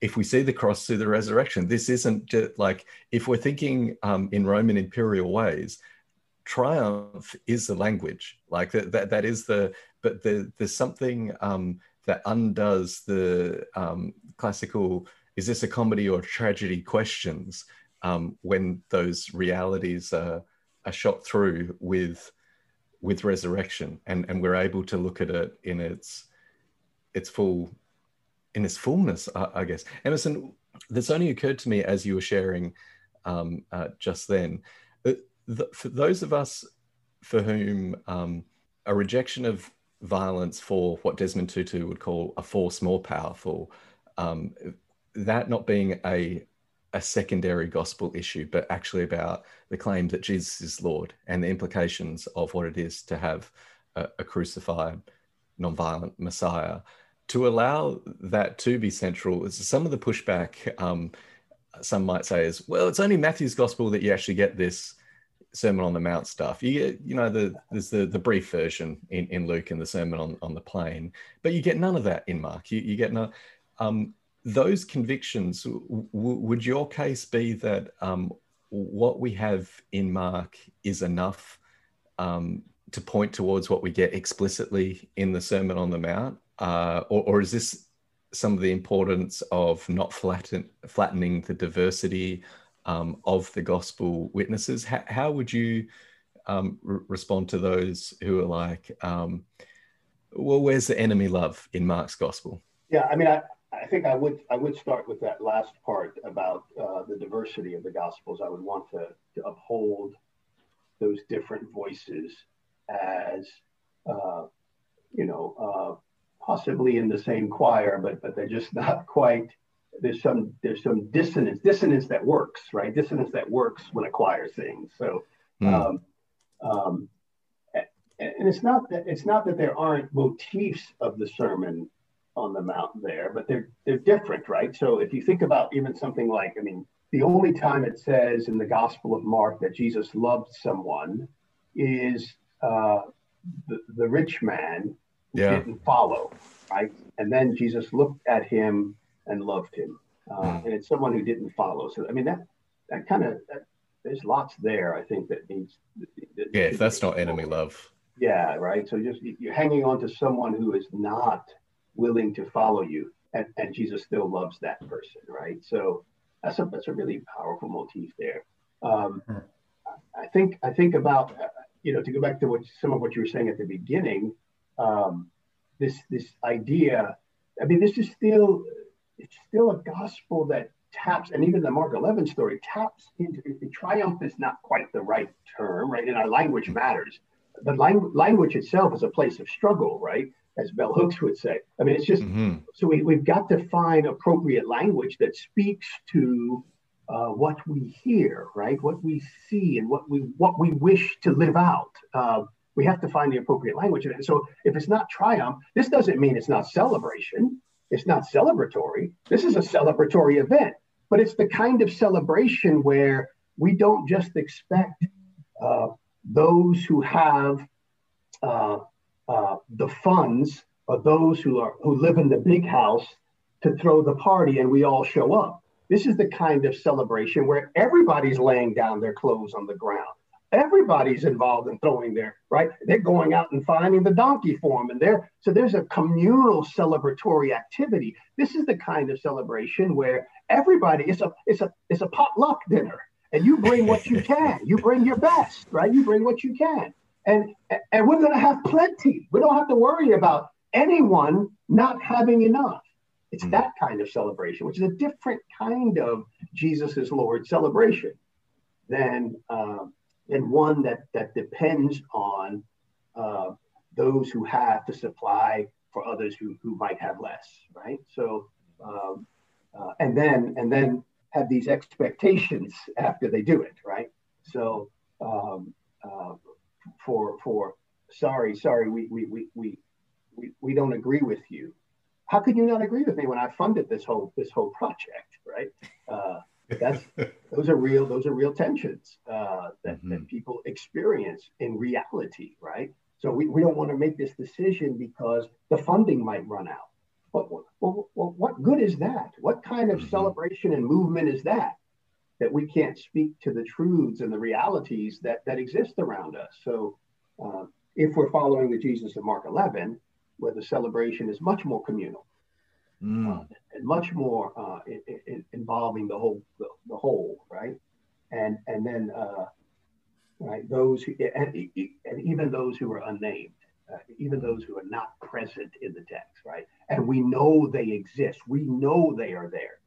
If we see the cross through the resurrection, this isn't just like if we're thinking um, in Roman imperial ways triumph is the language like that that, that is the but the, there's something um, that undoes the um, classical is this a comedy or tragedy questions um, when those realities are, are shot through with with resurrection, and and we're able to look at it in its its full in its fullness, I, I guess. Emerson, this only occurred to me as you were sharing um, uh, just then. The, for those of us for whom um, a rejection of violence for what Desmond Tutu would call a force more powerful, um, that not being a a secondary gospel issue, but actually about the claim that Jesus is Lord and the implications of what it is to have a, a crucified, nonviolent Messiah. To allow that to be central, is some of the pushback, um, some might say, is well, it's only Matthew's gospel that you actually get this Sermon on the Mount stuff. You get, you know, the there's the the brief version in, in Luke and the Sermon on, on the Plain, but you get none of that in Mark. You, you get no. Um, those convictions, w- would your case be that um, what we have in Mark is enough um, to point towards what we get explicitly in the Sermon on the Mount? Uh, or, or, is this some of the importance of not flatten, flattening the diversity um, of the gospel witnesses? How, how would you um, respond to those who are like, um, well, where's the enemy love in Mark's gospel? Yeah, I mean, I, I think I would I would start with that last part about uh, the diversity of the Gospels. I would want to, to uphold those different voices as uh, you know uh, possibly in the same choir, but but they're just not quite. There's some there's some dissonance dissonance that works right dissonance that works when a choir sings. So. Mm. Um, um, and it's not that it's not that there aren't motifs of the sermon on the mountain there, but they're they're different, right? So if you think about even something like, I mean, the only time it says in the Gospel of Mark that Jesus loved someone is uh, the, the rich man who yeah. didn't follow, right? And then Jesus looked at him and loved him, uh, mm. and it's someone who didn't follow. So I mean that that kind of there's lots there. I think that needs. That yeah, that's not enemy love. Yeah, right. So just you're hanging on to someone who is not willing to follow you. And, and Jesus still loves that person, right? So that's a, that's a really powerful motif there. Um, hmm. I think I think about uh, you know to go back to what some of what you were saying at the beginning. Um, this this idea. I mean, this is still it's still a gospel that taps, and even the Mark 11 story taps into the triumph is not quite the right term, right? And our language matters. The lang- language itself is a place of struggle, right? as Bell Hooks would say. I mean, it's just mm-hmm. so we, we've got to find appropriate language that speaks to uh, what we hear, right? What we see and what we what we wish to live out. Uh, we have to find the appropriate language. And so, if it's not triumph, this doesn't mean it's not celebration. It's not celebratory. This is a celebratory event, but it's the kind of celebration where we don't just expect uh, those who have uh, uh, the funds or those who are who live in the big house to throw the party and we all show up. This is the kind of celebration where everybody's laying down their clothes on the ground. Everybody's involved in throwing there, right. They're going out and finding the donkey for them, and there. So there's a communal celebratory activity. This is the kind of celebration where everybody. It's a it's a it's a potluck dinner, and you bring what you can. You bring your best, right? You bring what you can and and we're going to have plenty. We don't have to worry about anyone not having enough. It's mm that kind of celebration, which is a different kind of Jesus is Lord celebration than uh, than one that that depends on uh, those who have to supply for others who who might have less, right? So um, uh, and then and then have these expectations after they do it, right? So um, uh, for for sorry, sorry, we we we we we, we don't agree with you. How could you not agree with me when I funded this whole this whole project, right? That's those are real those are real tensions uh, that, mm-hmm. that people experience in reality, right? So we, we don't want to make this decision because the funding might run out. But well, well, well what good is that? What kind of mm-hmm. celebration and movement is that? that we can't speak to the truths and the realities that, that exist around us. So, uh, if we're following the Jesus of Mark 11, where the celebration is much more communal mm. uh, and much more uh, in, in, involving the whole, the, the, whole, right? And and then uh, right? Those who, and, and even those who are unnamed, uh, even those who are not present in the text, right? And we know they exist. We know they are there.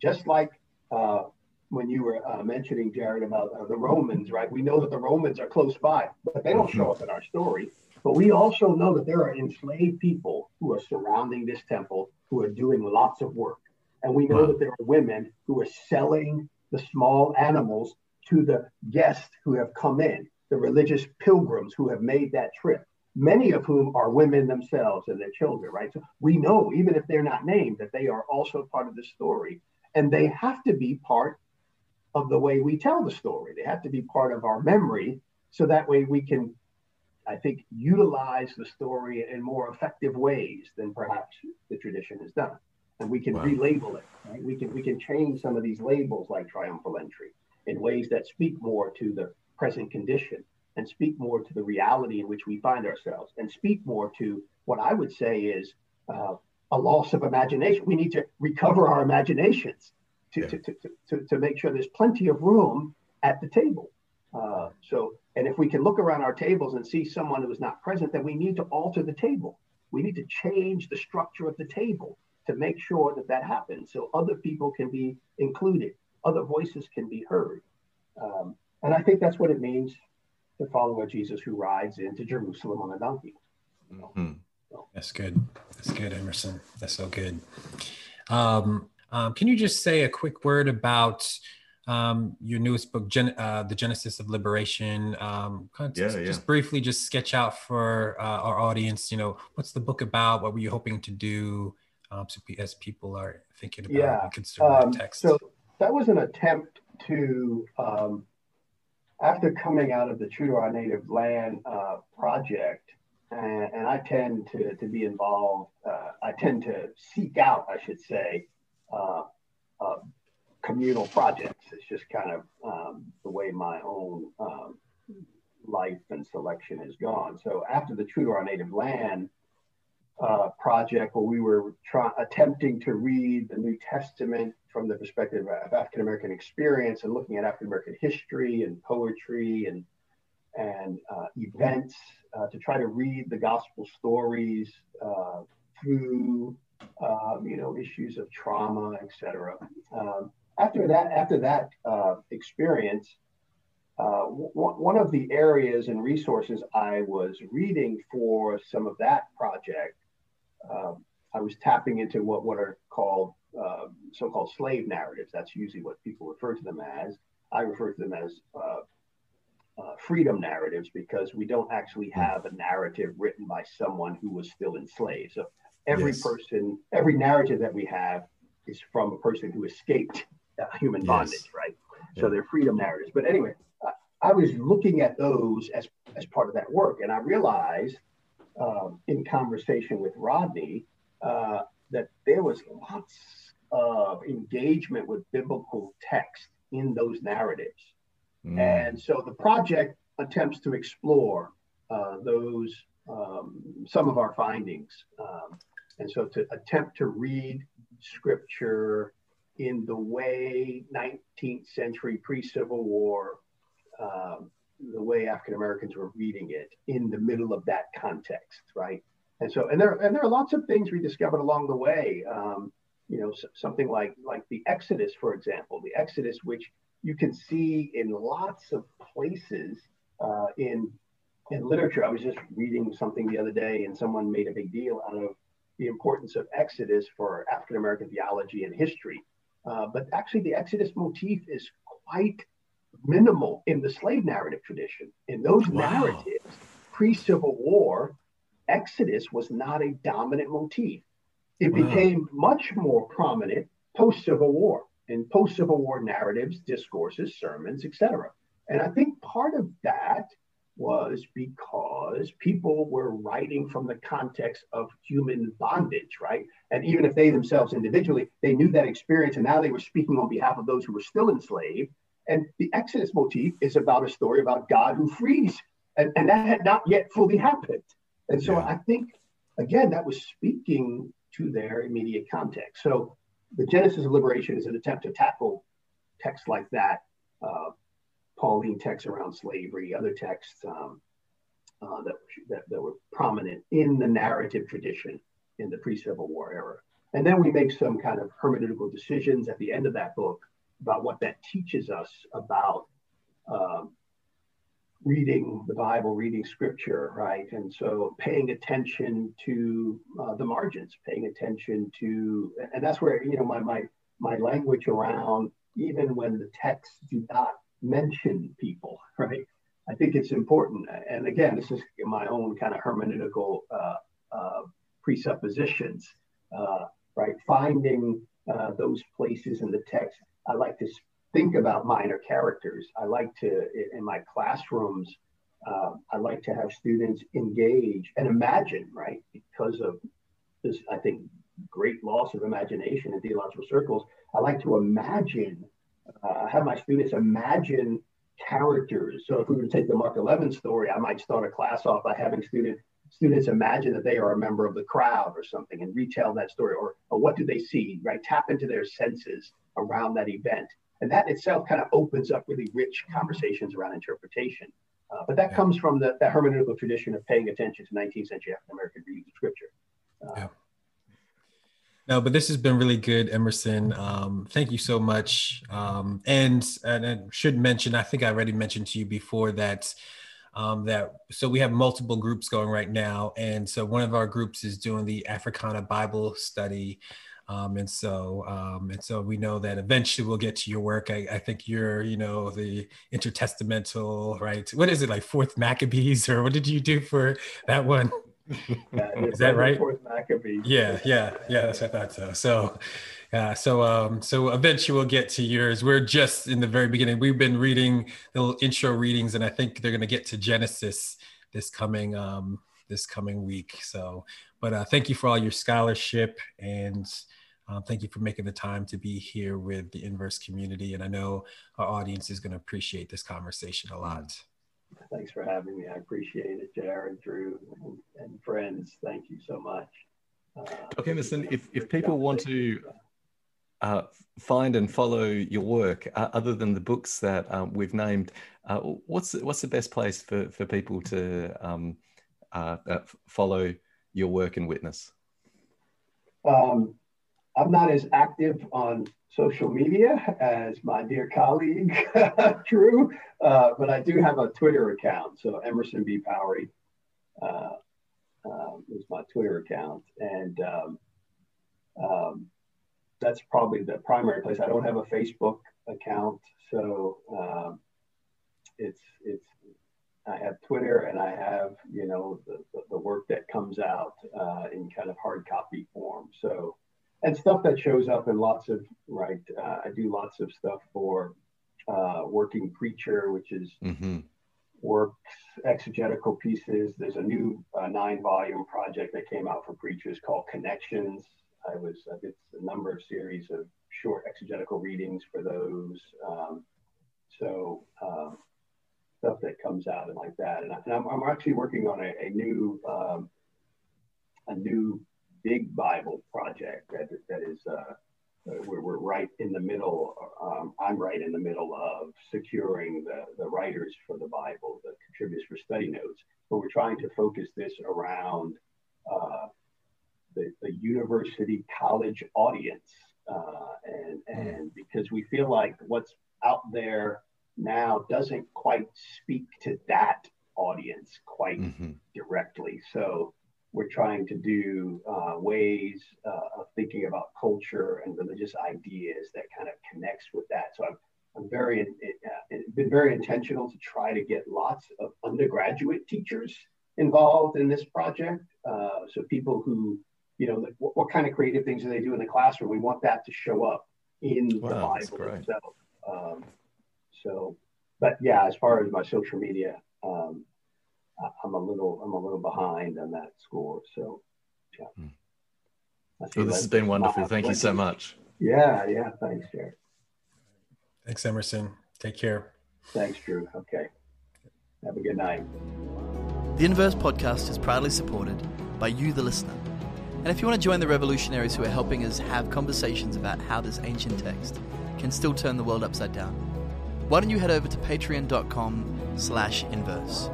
Just like uh, when you were uh, mentioning, Jarrod, about uh, the Romans, right? We know that the Romans are close by, but they don't show up in our story. But we also know that there are enslaved people who are surrounding this temple who are doing lots of work. And we know wow. that there are women who are selling the small animals to the guests who have come in, the religious pilgrims who have made that trip, many of whom are women themselves and their children, right? So we know, even if they're not named, that they are also part of the story. And they have to be part of the way we tell the story. They have to be part of our memory. So that way we can, I think, utilize the story in more effective ways than perhaps the tradition has done. And we can wow. relabel it. Right? We can we can change some of these labels like triumphal entry in ways that speak more to the present condition and speak more to the reality in which we find ourselves and speak more to what I would say is uh, a loss of imagination. We need to recover our imaginations to, yeah. to, to, to, to, make sure there's plenty of room at the table. Uh, so, and if we can look around our tables and see someone who is not present, then we need to alter the table. We need to change the structure of the table to make sure that that happens so other people can be included, other voices can be heard. Um, and I think that's what it means to follow a Jesus who rides into Jerusalem on a donkey. Mm-hmm. So. That's good. That's good, Emerson. That's so good. Um, um, can you just say a quick word about um, your newest book, Gen- uh, The Genesis of Liberation? Um, kind of yeah, just, yeah. just, briefly, just sketch out for uh, our audience, you know, what's the book about? What were you hoping to do um, so as people are thinking about yeah. and considering um, text? So that was an attempt to, um, after coming out of the True to Our Native Land uh, project, and, and, I tend to, to be involved, uh, I tend to seek out, I should say, uh, uh, communal projects. It's just kind of um, the way my own um, life and selection has gone. So after the True to Our Native Land uh, project, where we were try- attempting to read the New Testament from the perspective of African American experience and looking at African American history and poetry and and uh, events uh, to try to read the gospel stories uh, through um, you know, issues of trauma, etc. Um, after that, after that uh, experience, uh, w- one of the areas and resources I was reading for some of that project, um, I was tapping into what what are called uh, so-called slave narratives. That's usually what people refer to them as. I refer to them as uh, uh, freedom narratives because we don't actually hmm. have a narrative written by someone who was still enslaved. So every yes. person, every narrative that we have is from a person who escaped uh, human yes. bondage, right? Yeah. So they're freedom narratives. But anyway, I was looking at those as, as part of that work, and I realized um, in conversation with Rodney uh, that there was lots of engagement with biblical text in those narratives. Mm. And so the project attempts to explore uh, those um, some of our findings. Um, and so to attempt to read scripture in the way 19th century pre Civil War, um, the way African Americans were reading it in the middle of that context, right? And so, and there, and there are lots of things we discovered along the way. Um, you know, something like like the Exodus, for example, the Exodus, which you can see in lots of places uh, in in literature. I was just reading something the other day, and someone made a big deal out of the importance of Exodus for African American theology and history. Uh, but actually, the Exodus motif is quite minimal in the slave narrative tradition. In those wow. narratives, pre Civil War, Exodus was not a dominant motif. It wow. became much more prominent post Civil War in post Civil War narratives, discourses, sermons, etc. And I think part of that was because people were writing from the context of human bondage, right? And even if they themselves individually, they knew that experience and now they were speaking on behalf of those who were still enslaved. And the Exodus motif is about a story about God who frees. And, and that had not yet fully happened. And so yeah. I think, again, that was speaking to their immediate context. So the Genesis of Liberation is an attempt to tackle texts like that uh, Pauline texts around slavery, other texts um, uh, that, that, that were prominent in the narrative tradition in the pre-Civil War era. And then we make some kind of hermeneutical decisions at the end of that book about what that teaches us about um, reading the Bible, reading scripture, right? And so paying attention to uh, the margins, paying attention to, and that's where, you know, my, my, my language around, even when the texts do not mention people, right? I think it's important. And again, this is my own kind of hermeneutical uh, uh, presuppositions, uh, right? Finding uh, those places in the text. I like to think about minor characters. I like to, in my classrooms, uh, I like to have students engage and imagine, right? Because of this, I think, great loss of imagination in theological circles. I like to imagine, uh, have my students imagine characters. So if we were to take the Mark 11 story, I might start a class off by having students students imagine that they are a member of the crowd or something and retell that story or, or what do they see right tap into their senses around that event and that itself kind of opens up really rich conversations around interpretation. Uh, but that yeah. comes from the, the, hermeneutical tradition of paying attention to 19th century African American readings of scripture. Uh, yeah. No, but this has been really good, Emerson. Um, thank you so much. Um, and, and I should mention, I think I already mentioned to you before that um, that so we have multiple groups going right now, and so one of our groups is doing the Africana Bible study. Um, and so, um, and so we know that eventually we'll get to your work. I, I, think you're, you know, the intertestamental, right? What is it like, Fourth Maccabees, or what did you do for that one? Is that right? Yeah, yeah, yeah. That's what I thought so. So, yeah. So, um, so eventually we'll get to yours. We're just in the very beginning. We've been reading the little intro readings, and I think they're going to get to Genesis this coming, um, this coming week. So, but uh, thank you for all your scholarship and um, thank you for making the time to be here with the inverse community. And I know our audience is going to appreciate this conversation a lot. Thanks for having me. I appreciate it, Jarrod, Drew, and, and friends. Thank you so much. Uh, okay, Emerson, if, if people want to uh, find and follow your work, uh, other than the books that um, we've named, uh, what's, what's the best place for, for people to um, uh, uh, follow your work and witness? Um, I'm not as active on social media as my dear colleague Drew, uh, but I do have a Twitter account. So Emerson B. Powery uh, um, is my Twitter account, and um, um, that's probably the primary place. I don't have a Facebook account, so um, it's it's. I have Twitter and I have you know the, the work that comes out uh, in kind of hard copy form. So and stuff that shows up in lots of right. Uh, I do lots of stuff for uh, Working Preacher, which is mm-hmm. works exegetical pieces. There's a new uh, nine-volume project that came out for preachers called Connections. I was I did a number of series of short exegetical readings for those. Um, so um, stuff that comes out and like that. And, I, am I'm actually working on a, a new um, a new big Bible project that, that is, uh, we're, we're right in the middle, um, I'm right in the middle of securing the, the writers for the Bible, the contributors for study notes. But we're trying to focus this around uh, the, the university college audience. Uh, and, and because we feel like what's out there now doesn't quite speak to that audience quite mm-hmm. directly. So we're trying to do uh, ways uh, of thinking about culture and religious ideas that kind of connects with that. So I'm, I'm very, uh, been very intentional to try to get lots of undergraduate teachers involved in this project. Uh, so people who, you know, like what, what, kind of creative things do they do in the classroom? We want that to show up in wow, the Bible itself. Um, so, but yeah, as far as my social media, um, I'm a little I'm a little behind on that score. So yeah. Hmm. Well, this has been wonderful. Thank you so much. Yeah, yeah. Thanks, Jarrod. Thanks, Emerson. Take care. Thanks, Drew. Okay. Have a good night. The Inverse podcast is proudly supported by you, the listener. And if you want to join the revolutionaries who are helping us have conversations about how this ancient text can still turn the world upside down, why don't you head over to patreon.com slash inverse.